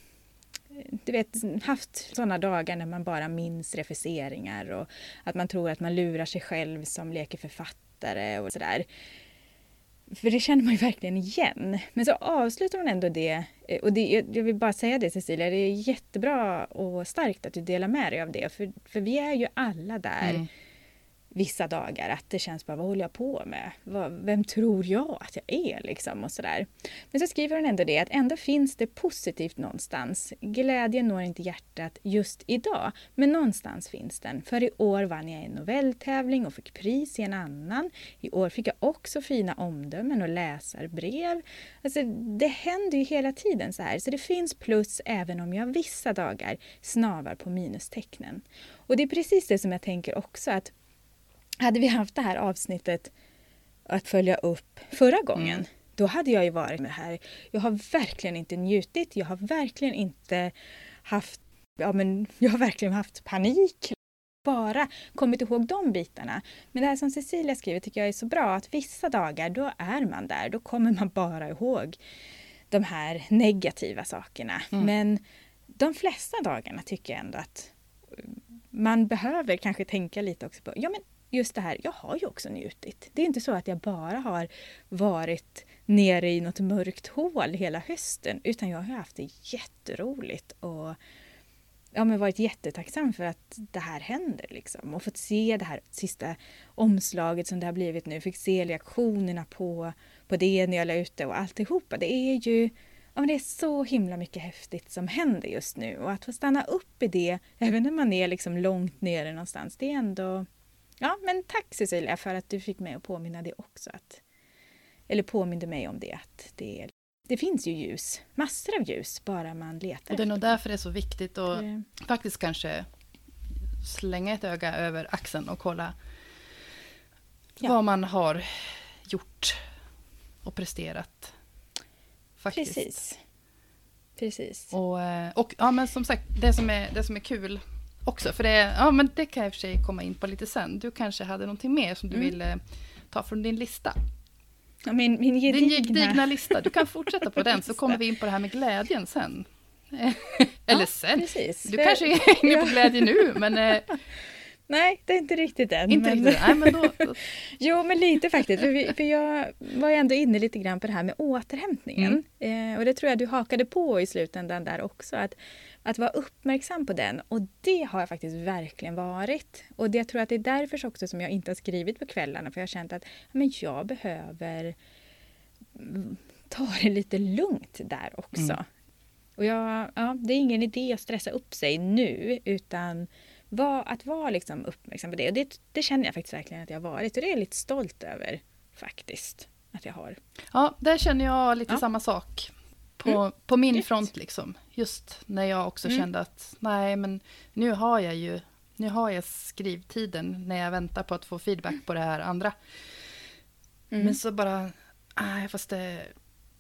eh, du vet, haft sådana dagar när man bara minns refuseringar och att man tror att man lurar sig själv som leker författare och sådär. För det känner man ju verkligen igen. Men så avslutar hon ändå det. Eh, och det, jag- jag vill bara säga det Cecilia, det är jättebra och starkt att du delar med dig av det. För, för vi är ju alla där Mm vissa dagar att det känns bara, vad håller jag på med? Vem tror jag att jag är liksom och sådär. Men så skriver hon ändå det att ändå finns det positivt någonstans. Glädjen når inte hjärtat just idag, men någonstans finns den. För i år vann jag en novelltävling och fick pris i en annan. I år fick jag också fina omdömen och läsarbrev. Alltså, det händer ju hela tiden så här, så det finns plus även om jag vissa dagar snavar på minustecknen. Och det är precis det som jag tänker också att hade vi haft det här avsnittet att följa upp förra gången, Mm. då hade jag ju varit med här. Jag har verkligen inte njutit, jag har verkligen inte haft, ja men jag har verkligen haft panik. Bara kommit ihåg de bitarna. Men det här som Cecilia skriver tycker jag är så bra, att vissa dagar då är man där, då kommer man bara ihåg de här negativa sakerna. Mm. Men de flesta dagarna tycker jag ändå att man behöver kanske tänka lite också på, ja men just det här, jag har ju också njutit. Det är inte så att jag bara har varit nere i något mörkt hål hela hösten, utan jag har haft det jätteroligt och ja, men varit jättetacksam för att det här händer liksom. Och fått se det här sista omslaget som det har blivit nu, fick se reaktionerna på, på det när jag la ut det och alltihopa. Det är ju ja, men det är så himla mycket häftigt som händer just nu och att få stanna upp i det, även när man är liksom långt nere någonstans, det är ändå... Ja, men tack Cecilia för att du fick mig att påminna det också. Att, eller påminde mig om det, att det, det finns ju ljus, massor av ljus, bara man letar. Och det är nog därför det är så viktigt att det. faktiskt kanske slänga ett öga över axeln och kolla Ja. vad man har gjort och presterat. Faktiskt. Precis. Precis. Och, eh, och ja, men som sagt, det som är, det som är kul också, för det, ja, men det kan jag i och för sig komma in på lite sen. Du kanske hade någonting mer som du Mm. ville ta från din lista. Ja, min, min Din gedigna... gedigna lista. Du kan fortsätta på den, så kommer vi in på det här med glädjen sen. Eller Ja, sen. Precis. Du För- kanske är inne på glädje nu, men eh, Nej, det är inte riktigt än. inte men... riktigt. Nej, men då, då, Jo, men lite faktiskt. För, vi, för jag var ju ändå inne lite grann på det här med återhämtningen. Mm. Eh, och det tror jag du hakade på i slutändan där också. Att, att vara uppmärksam på den. Och det har jag faktiskt verkligen varit. Och det, jag tror att det är därför också som jag inte har skrivit på kvällarna. För jag har känt att men jag behöver mm, ta det lite lugnt där också. Mm. Och jag, ja, det är ingen idé att stressa upp sig nu utan var, att vara liksom uppmärksam på det. Och det. Det känner jag faktiskt verkligen att jag har varit och det är jag lite stolt över faktiskt. Att jag har. ja, där känner jag lite Ja. samma sak. På, Mm, på min gött. front liksom. Just när jag också Mm. kände att nej, men nu har jag ju nu har jag skrivtiden när jag väntar på att få feedback på det här andra. Mm. Men så bara, nej fast det,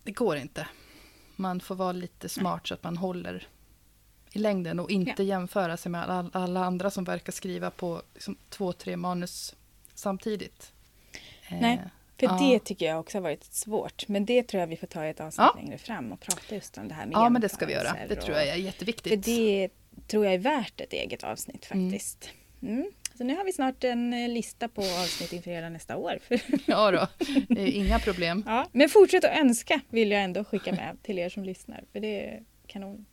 det går inte. Man får vara lite smart så att man håller i längden och inte jämföra sig med alla, alla andra som verkar skriva på liksom, två, tre manus samtidigt. Nej, Eh, För ja. det tycker jag också har varit svårt. Men det tror jag vi får ta i ett avsnitt Ja. längre fram och prata just om det här med Ja, men det ska vi göra. Det tror jag är jätteviktigt. För det tror jag är värt ett eget avsnitt Mm. faktiskt. Mm. Så nu har vi snart en eh, lista på avsnitt inför hela nästa år. Ja då, det är inga problem. Ja, men fortsätt att önska vill jag ändå skicka med till er som lyssnar. För det är kanon.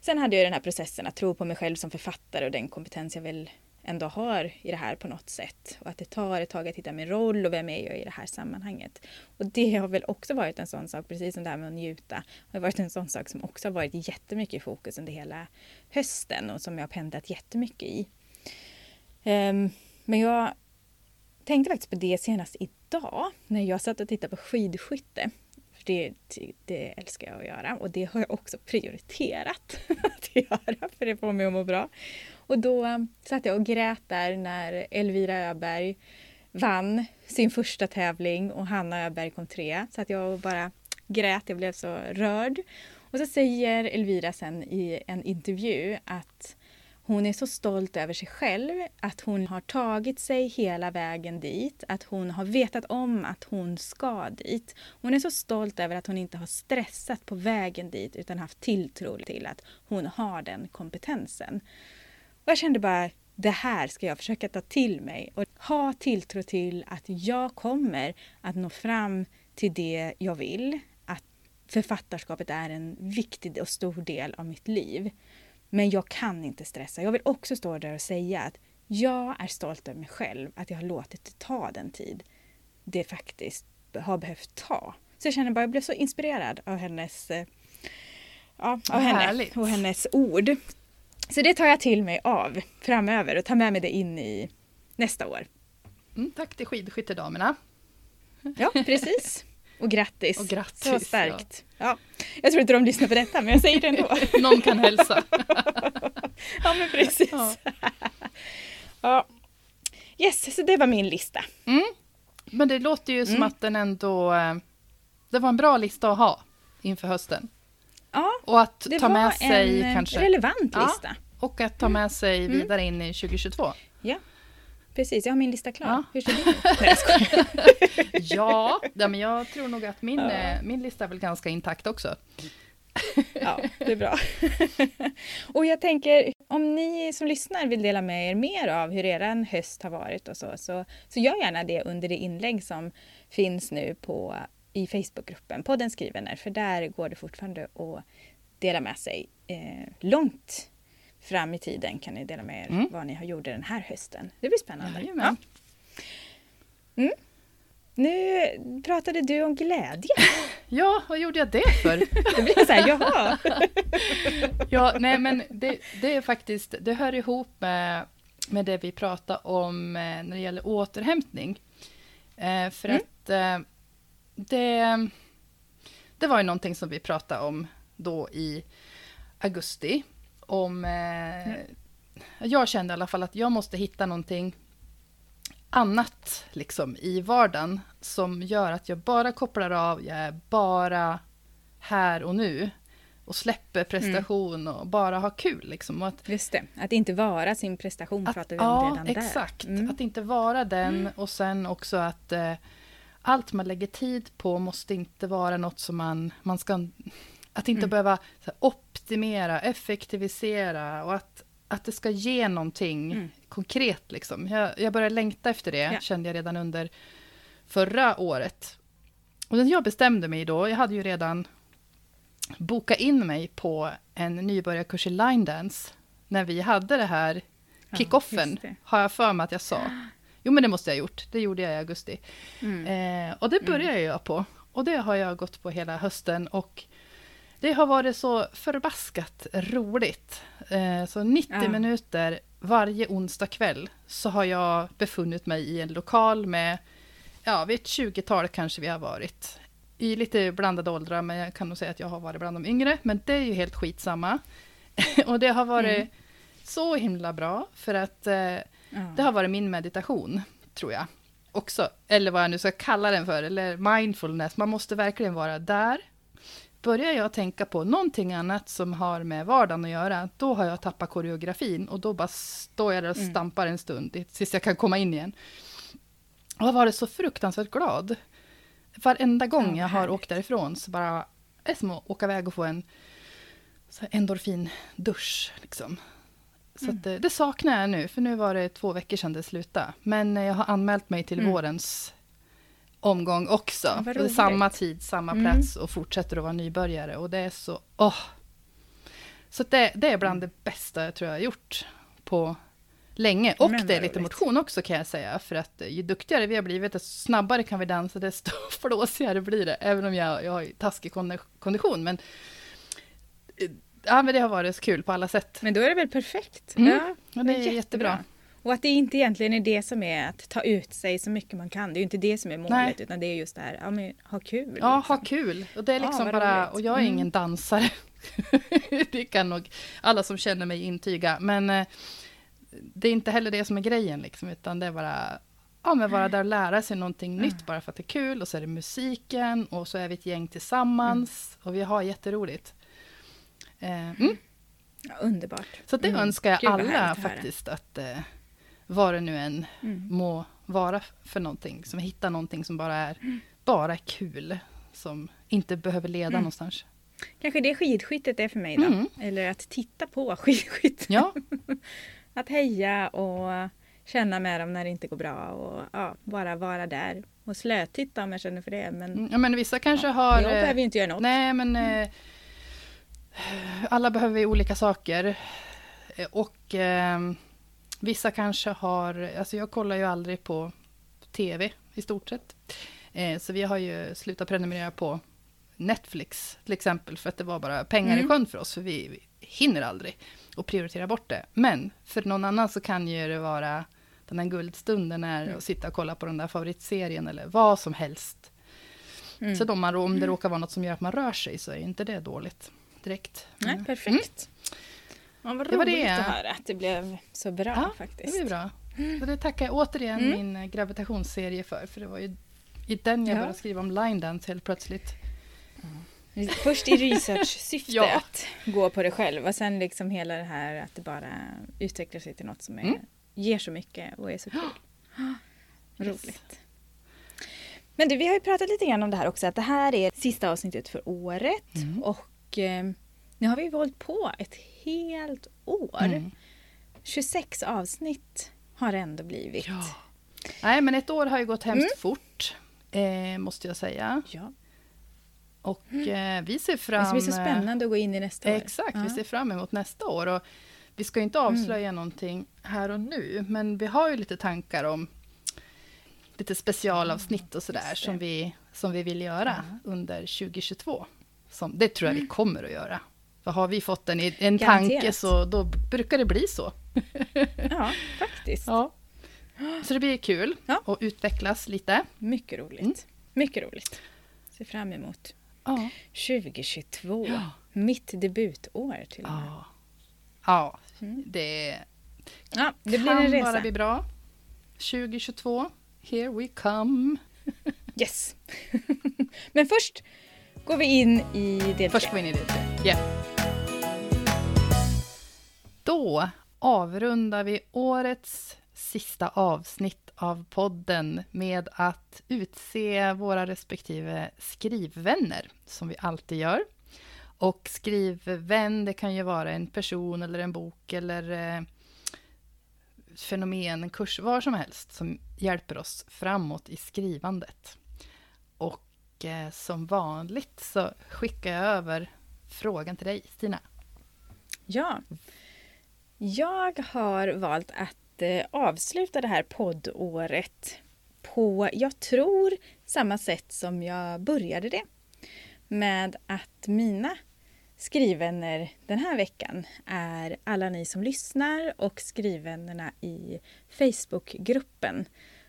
Sen hade jag den här processen att tro på mig själv som författare och den kompetens jag väl ändå har i det här på något sätt. Och att det tar ett tag att hitta min roll och vem är jag i det här sammanhanget. Och det har väl också varit en sån sak, precis som det här med att njuta, har varit en sån sak som också har varit jättemycket i fokus under hela hösten och som jag har pendlat jättemycket i. Um, men jag tänkte faktiskt på det senast idag när jag satt och tittade på skidskytte. För det, det älskar jag att göra och det har jag också prioriterat att göra för det får mig att må bra. Och då eh, satt jag och grät där när Elvira Öberg vann sin första tävling och Hanna Öberg kom trea. Så att jag bara grät, jag blev så rörd. Och så säger Elvira sen i en intervju att hon är så stolt över sig själv, att hon har tagit sig hela vägen dit, att hon har vetat om att hon ska dit. Hon är så stolt över att hon inte har stressat på vägen dit utan haft tilltro till att hon har den kompetensen. Och jag kände bara, det här ska jag försöka ta till mig och ha tilltro till att jag kommer att nå fram till det jag vill. Att författarskapet är en viktig och stor del av mitt liv. Men jag kan inte stressa. Jag vill också stå där och säga att jag är stolt över mig själv, att jag har låtit det ta den tid det faktiskt har behövt ta. Så jag känner bara, jag blev så inspirerad av hennes, eh, ja, av henne och hennes ord. Så det tar jag till mig av framöver och tar med mig det in i nästa år. Mm, tack till skidskyttedamerna. Ja, precis. Och grattis. Och grattis. Så starkt. Ja. ja. Jag tror inte de lyssnar på detta, men jag säger det ändå. Någon kan hälsa. ja, men precis. Ja. ja. Yes, så det var min lista. Mm. Men det låter ju som mm. att den ändå... Eh, det var en bra lista att ha inför hösten. Ja, och att ta med sig en kanske, relevant lista. Ja, och att ta med sig mm. vidare in i 2022. Ja, precis. Jag har min lista klar. Ja. Hur ser din ut? ja, ja, men jag tror nog att min, ja. Eh, min lista är väl ganska intakt också. ja, det är bra. och jag tänker, om ni som lyssnar vill dela med er mer av hur er höst har varit och så, så, så gör gärna det under det inlägg som finns nu på i Facebookgruppen, podden Skrivener, för där går det fortfarande att dela med sig. Eh, långt fram i tiden kan ni dela med er mm. vad ni har gjort den här hösten. Det blir spännande. Ja. Mm. Nu pratade du om glädje. Ja, vad gjorde jag det för? det blir så här, jaha. ja, nej men det, det, är faktiskt, det hör ihop med, med det vi pratade om eh, när det gäller återhämtning. Eh, för mm. att eh, det, det var ju någonting som vi pratade om då i augusti. Om... Eh, mm. Jag kände i alla fall att jag måste hitta någonting annat liksom, i vardagen som gör att jag bara kopplar av, jag är bara här och nu och släpper mm. prestation mm. och bara ha kul. Liksom. Och att, Just det, att inte vara sin prestation att, pratar vi om ja, redan exakt. där. exakt. Mm. Att inte vara den mm. och sen också att eh, allt man lägger tid på måste inte vara något som man, man ska... Att inte mm. behöva optimera, effektivisera och att, att det ska ge någonting mm. konkret. Liksom. Jag, jag började längta efter det, ja. kände jag redan under förra året. Och jag bestämde mig då, jag hade ju redan bokat in mig på en nybörjarkurs i line dance när vi hade det här kickoffen, ja, har jag för mig att jag sa. Jo, men det måste jag ha gjort. Det gjorde jag i augusti. Mm. Eh, och det började mm. jag på. Och det har jag gått på hela hösten. Och det har varit så förbaskat roligt. Eh, så 90 ja. minuter varje onsdag kväll så har jag befunnit mig i en lokal med, ja, vid ett 20-tal kanske vi har varit. I lite blandade åldrar, men jag kan nog säga att jag har varit bland de yngre. Men det är ju helt skitsamma. och det har varit mm. Så himla bra, för att eh, det har varit min meditation, tror jag. Också, eller vad jag nu ska kalla den för, eller mindfulness. Man måste verkligen vara där. Börjar jag tänka på någonting annat som har med vardagen att göra, då har jag tappat koreografin och då bara står jag där och mm. stampar en stund tills jag kan komma in igen. Och jag har varit så fruktansvärt glad. Varenda gång jag har åkt därifrån så bara, det är som att åka iväg och få en endorfin-dusch. Liksom. Så mm. det, det, saknar jag nu, för nu var det två veckor sedan det slutade. Men jag har anmält mig till mm. vårens omgång också. Samma tid, samma mm. plats och fortsätter att vara nybörjare. Och det är så... Åh. Så det, det är bland det bästa jag tror jag har gjort på länge. Och Men det är lite roligt. motion också kan jag säga. För att eh, ju duktigare vi har blivit, desto snabbare kan vi dansa, desto flåsigare blir det. Även om jag, jag har taskig kondi- kondition. Men, eh, ja, men det har varit kul på alla sätt. Men då är det väl perfekt? Mm. Ja, Ja, det är jättebra. Och att det inte egentligen är det som är att ta ut sig så mycket man kan. Det är ju inte det som är målet Nej. utan det är just det här, ja men ha kul. Ja, liksom. ha kul. Och det är Ja, liksom vad bara, roligt. och jag är Mm. ingen dansare. det kan nog alla som känner mig intyga. Men eh, det är inte heller det som är grejen liksom, utan det är bara, ja men vara där och lära sig någonting nytt bara för att det är kul. Och så är det musiken och så är vi ett gäng tillsammans och vi har jätteroligt. Eh, mm. Ja, underbart. Så det Mm. önskar jag Gud, alla faktiskt, att eh, vad det nu än Mm. må vara för någonting, som hittar någonting som bara är, Mm. bara kul, som inte behöver leda Mm. någonstans. Kanske det skidskyttet är för mig då. Mm. Eller att titta på skidskytt. Ja, Att heja och känna med dem när det inte går bra och ja, bara vara där. Och slötitta om jag känner för det. Men mm, ja men vissa kanske har... jag eh, behöver ju inte göra något. Nej, men eh, alla behöver vi olika saker. Och eh, vissa kanske har... Alltså jag kollar ju aldrig på tv i stort sett. Eh, så vi har ju slutat prenumerera på Netflix till exempel för att det var bara pengar Mm. i sjön för oss. För vi, vi hinner aldrig och prioritera bort det. Men för någon annan så kan ju det vara den här guldstunden är Mm. att sitta och kolla på den där favoritserien eller vad som helst. Mm. Så då man, om det råkar vara något som gör att man rör sig så är inte det dåligt direkt. Nej, Mm. perfekt. Ja, vad Det var roligt det. att höra att det blev så bra Ja, Det faktiskt. blir bra. Så det tackar jag återigen Mm. min eh, gravitationsserie för. För det var ju i den jag Ja. började skriva om line dance helt plötsligt. Först i research-syfte Ja. att gå på det själv och sen liksom hela det här att det bara utvecklar sig till något som är, Mm. ger så mycket och är så kul. Yes. Roligt. Men du, vi har ju pratat lite grann om det här också, att det här är sista avsnittet för året Mm. och eh, nu har vi hållit på ett helt år. Mm. 26 avsnitt har det ändå blivit. Ja. Nej, men ett år har ju gått hemskt Mm. fort, eh, måste jag säga. Ja. Och eh, vi ser Det fram... ska bli så spännande att gå in i nästa år. Exakt, vi Ja. ser fram emot nästa år. Och vi ska ju inte avslöja någonting här och nu, men vi har ju lite tankar om lite specialavsnitt och sådär Just det. som vi, som vi vill göra under 2022. Som, det tror jag vi kommer att göra. För har vi fått en, en tanke så då brukar det bli så. Ja, faktiskt. Ja. Så det blir kul Ja. att utvecklas lite. Mycket roligt. Mm. Mycket roligt. Ser fram emot Ja. 2022. Ja. Mitt debutår till och med. Ja, ja Mm. det Ja, det blir en resa. bara bli bra. 2022, here we come. Yes! Men först går vi in i del Först går vi in i del tre. Yeah. Då avrundar vi årets sista avsnitt av podden med att utse våra respektive skrivvänner, som vi alltid gör. Och skrivvän, det kan ju vara en person eller en bok eller eh, fenomen, en kurs, vad som helst som hjälper oss framåt i skrivandet. Och eh, som vanligt så skickar jag över frågan till dig, Stina. Ja. Jag har valt att eh, avsluta det här poddåret på, jag tror, samma sätt som jag började det. Med att mina skrivvänner den här veckan är alla ni som lyssnar och skrivvännerna i Facebookgruppen.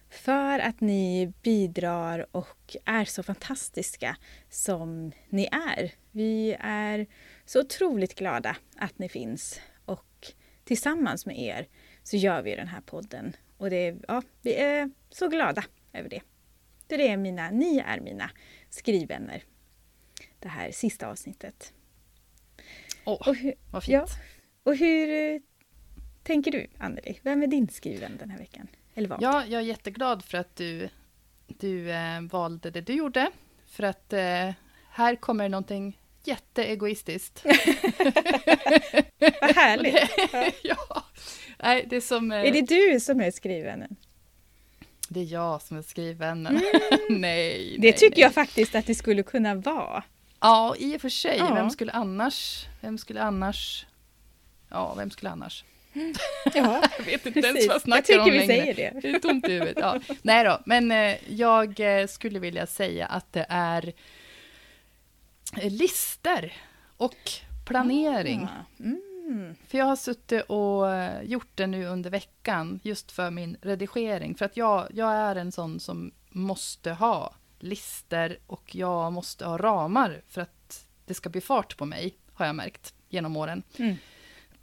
För att ni bidrar och är så fantastiska som ni är. Vi är så otroligt glada att ni finns och tillsammans med er så gör vi den här podden. Och det ja, vi är så glada över det. Det är mina, ni är mina skrivvänner. Det här sista avsnittet. Åh, Och hur, vad fint. ja, och hur eh, tänker du, Anneli? Vem är din skrivvän den här veckan? Eller vad? Ja, jag är jätteglad för att du, du eh, valde det du gjorde. För att eh, här kommer någonting jätteegoistiskt. Vad härligt! ja. Nej, det är som... Eh, Är det du som är skrivvännen? det är jag som är skrivvännen. nej, Det nej, tycker nej. jag faktiskt att det skulle kunna vara. Ja, i och för sig. Ja. Vem skulle annars... Vem skulle annars... Ja, vem skulle annars? Ja, Jag vet inte ens precis. vad jag Jag snackar tycker om vi längre. säger det. Det är tomt i huvudet. Ja. Nej då, men eh, jag eh, skulle vilja säga att det är eh, lister och planering. Ah, Mm. För jag har suttit och gjort det nu under veckan just för min redigering. För att jag, jag är en sån som måste ha lister och jag måste ha ramar för att det ska bli fart på mig, har jag märkt genom åren. Mm.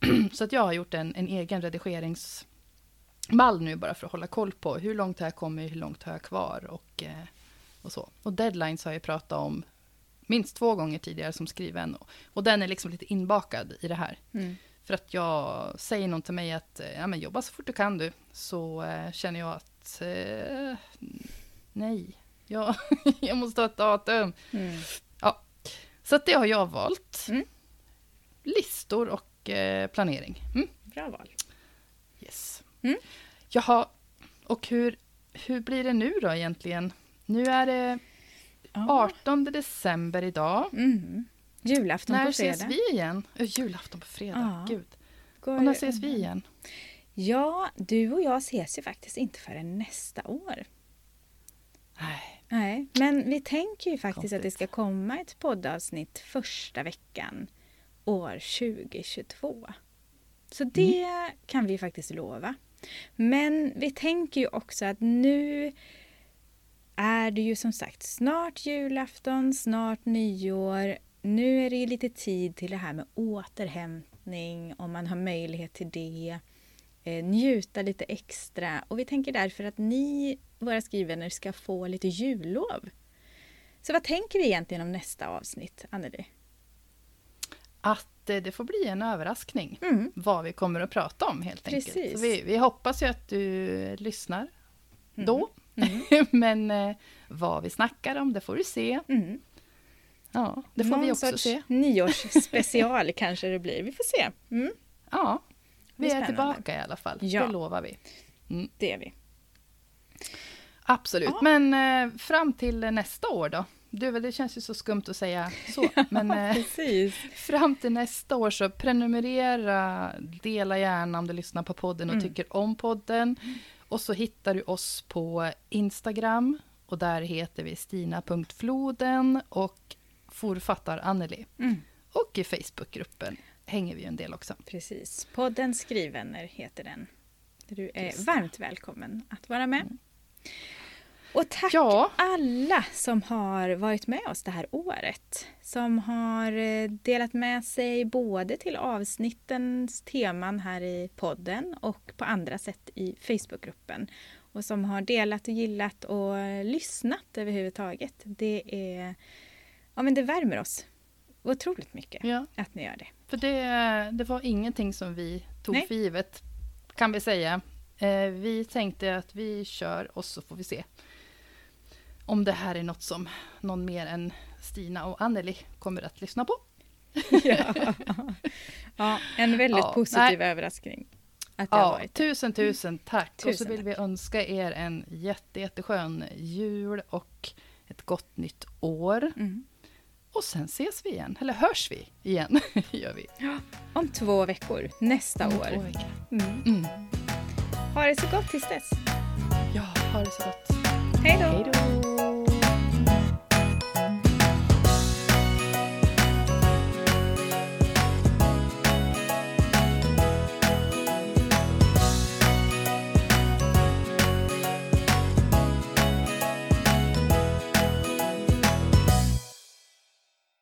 Så att jag har gjort en, en egen redigeringsmall nu bara för att hålla koll på hur långt har jag kommit, hur långt har jag kvar och, eh, och så. Och deadlines har jag pratat om minst två gånger tidigare som skriven. Och den är liksom lite inbakad i det här. Mm. För att jag säger någon till mig att eh, ja, men jobba så fort du kan du, så eh, känner jag att eh, nej, jag, jag måste ha ett datum. Mm. Så att det har jag valt. Mm. Listor och eh, planering. Mm. Bra val. Yes. Mm. Jaha, och hur, hur blir det nu då egentligen? Nu är det Ja. 18 december idag. Mm. Julafton När på ses fredag. vi igen? Ö, julafton på fredag, Ja. gud. Går- Och när ses vi igen? Ja, du och jag ses ju faktiskt inte förrän nästa år. Nej. Nej, men vi tänker ju faktiskt att det ska komma ett poddavsnitt första veckan år 2022. Så det kan vi faktiskt lova. Men vi tänker ju också att nu är det ju som sagt snart julafton, snart nyår. Nu är det ju lite tid till det här med återhämtning, om man har möjlighet till det. Eh, njuta lite extra. Och vi tänker därför att ni, våra skrivvänner, ska få lite jullov. Så vad tänker vi egentligen om nästa avsnitt, Anneli? Att eh, det får bli en överraskning Mm. vad vi kommer att prata om helt enkelt. Precis. Så vi, vi hoppas ju att du lyssnar Mm. då. Mm. Men eh, vad vi snackar om, det får du se. Mm. Ja, det får Någon vi också sorts se. nyårsspecial kanske det blir. Vi får se. Mm. Ja, vi är tillbaka i alla fall. Ja. Det lovar vi. Det är vi. Absolut. Ja. Men eh, fram till nästa år då? Du, det känns ju så skumt att säga så. Men eh, fram till nästa år så prenumerera, dela gärna om du lyssnar på podden och Mm. tycker om podden. Och så hittar du oss på Instagram och där heter vi stina.floden och forfattar Anneli. Mm. Och i Facebookgruppen hänger vi en del också. Precis. Podden Skrivvänner heter den. Du är Just det. varmt välkommen att vara med. Och tack Ja. alla som har varit med oss det här året. Som har eh, delat med sig både till avsnittens teman här i podden och på andra sätt i Facebookgruppen. Och som har delat och gillat och lyssnat överhuvudtaget. Det är... Ja men det värmer oss otroligt mycket Ja, att ni gör det. för det, det var ingenting som vi tog Nej. för givet, kan vi säga. Eh, vi tänkte att vi kör och så får vi se om det här är något som någon mer än Stina och Anneli kommer att lyssna på. ja. ja, en väldigt Ja, positiv nej. överraskning. Att det har Ja, varit. tusen, tusen tack. och så Tusen vill tack. vi önska er en jätte, jätteskön jul och ett gott nytt år. Mm. Och sen ses vi igen, eller hörs vi igen, gör vi. Om två veckor, nästa Om två år. veckor. Mm. Mm. Ha det så gott tills dess. Ja, ha det så gott. Hej då!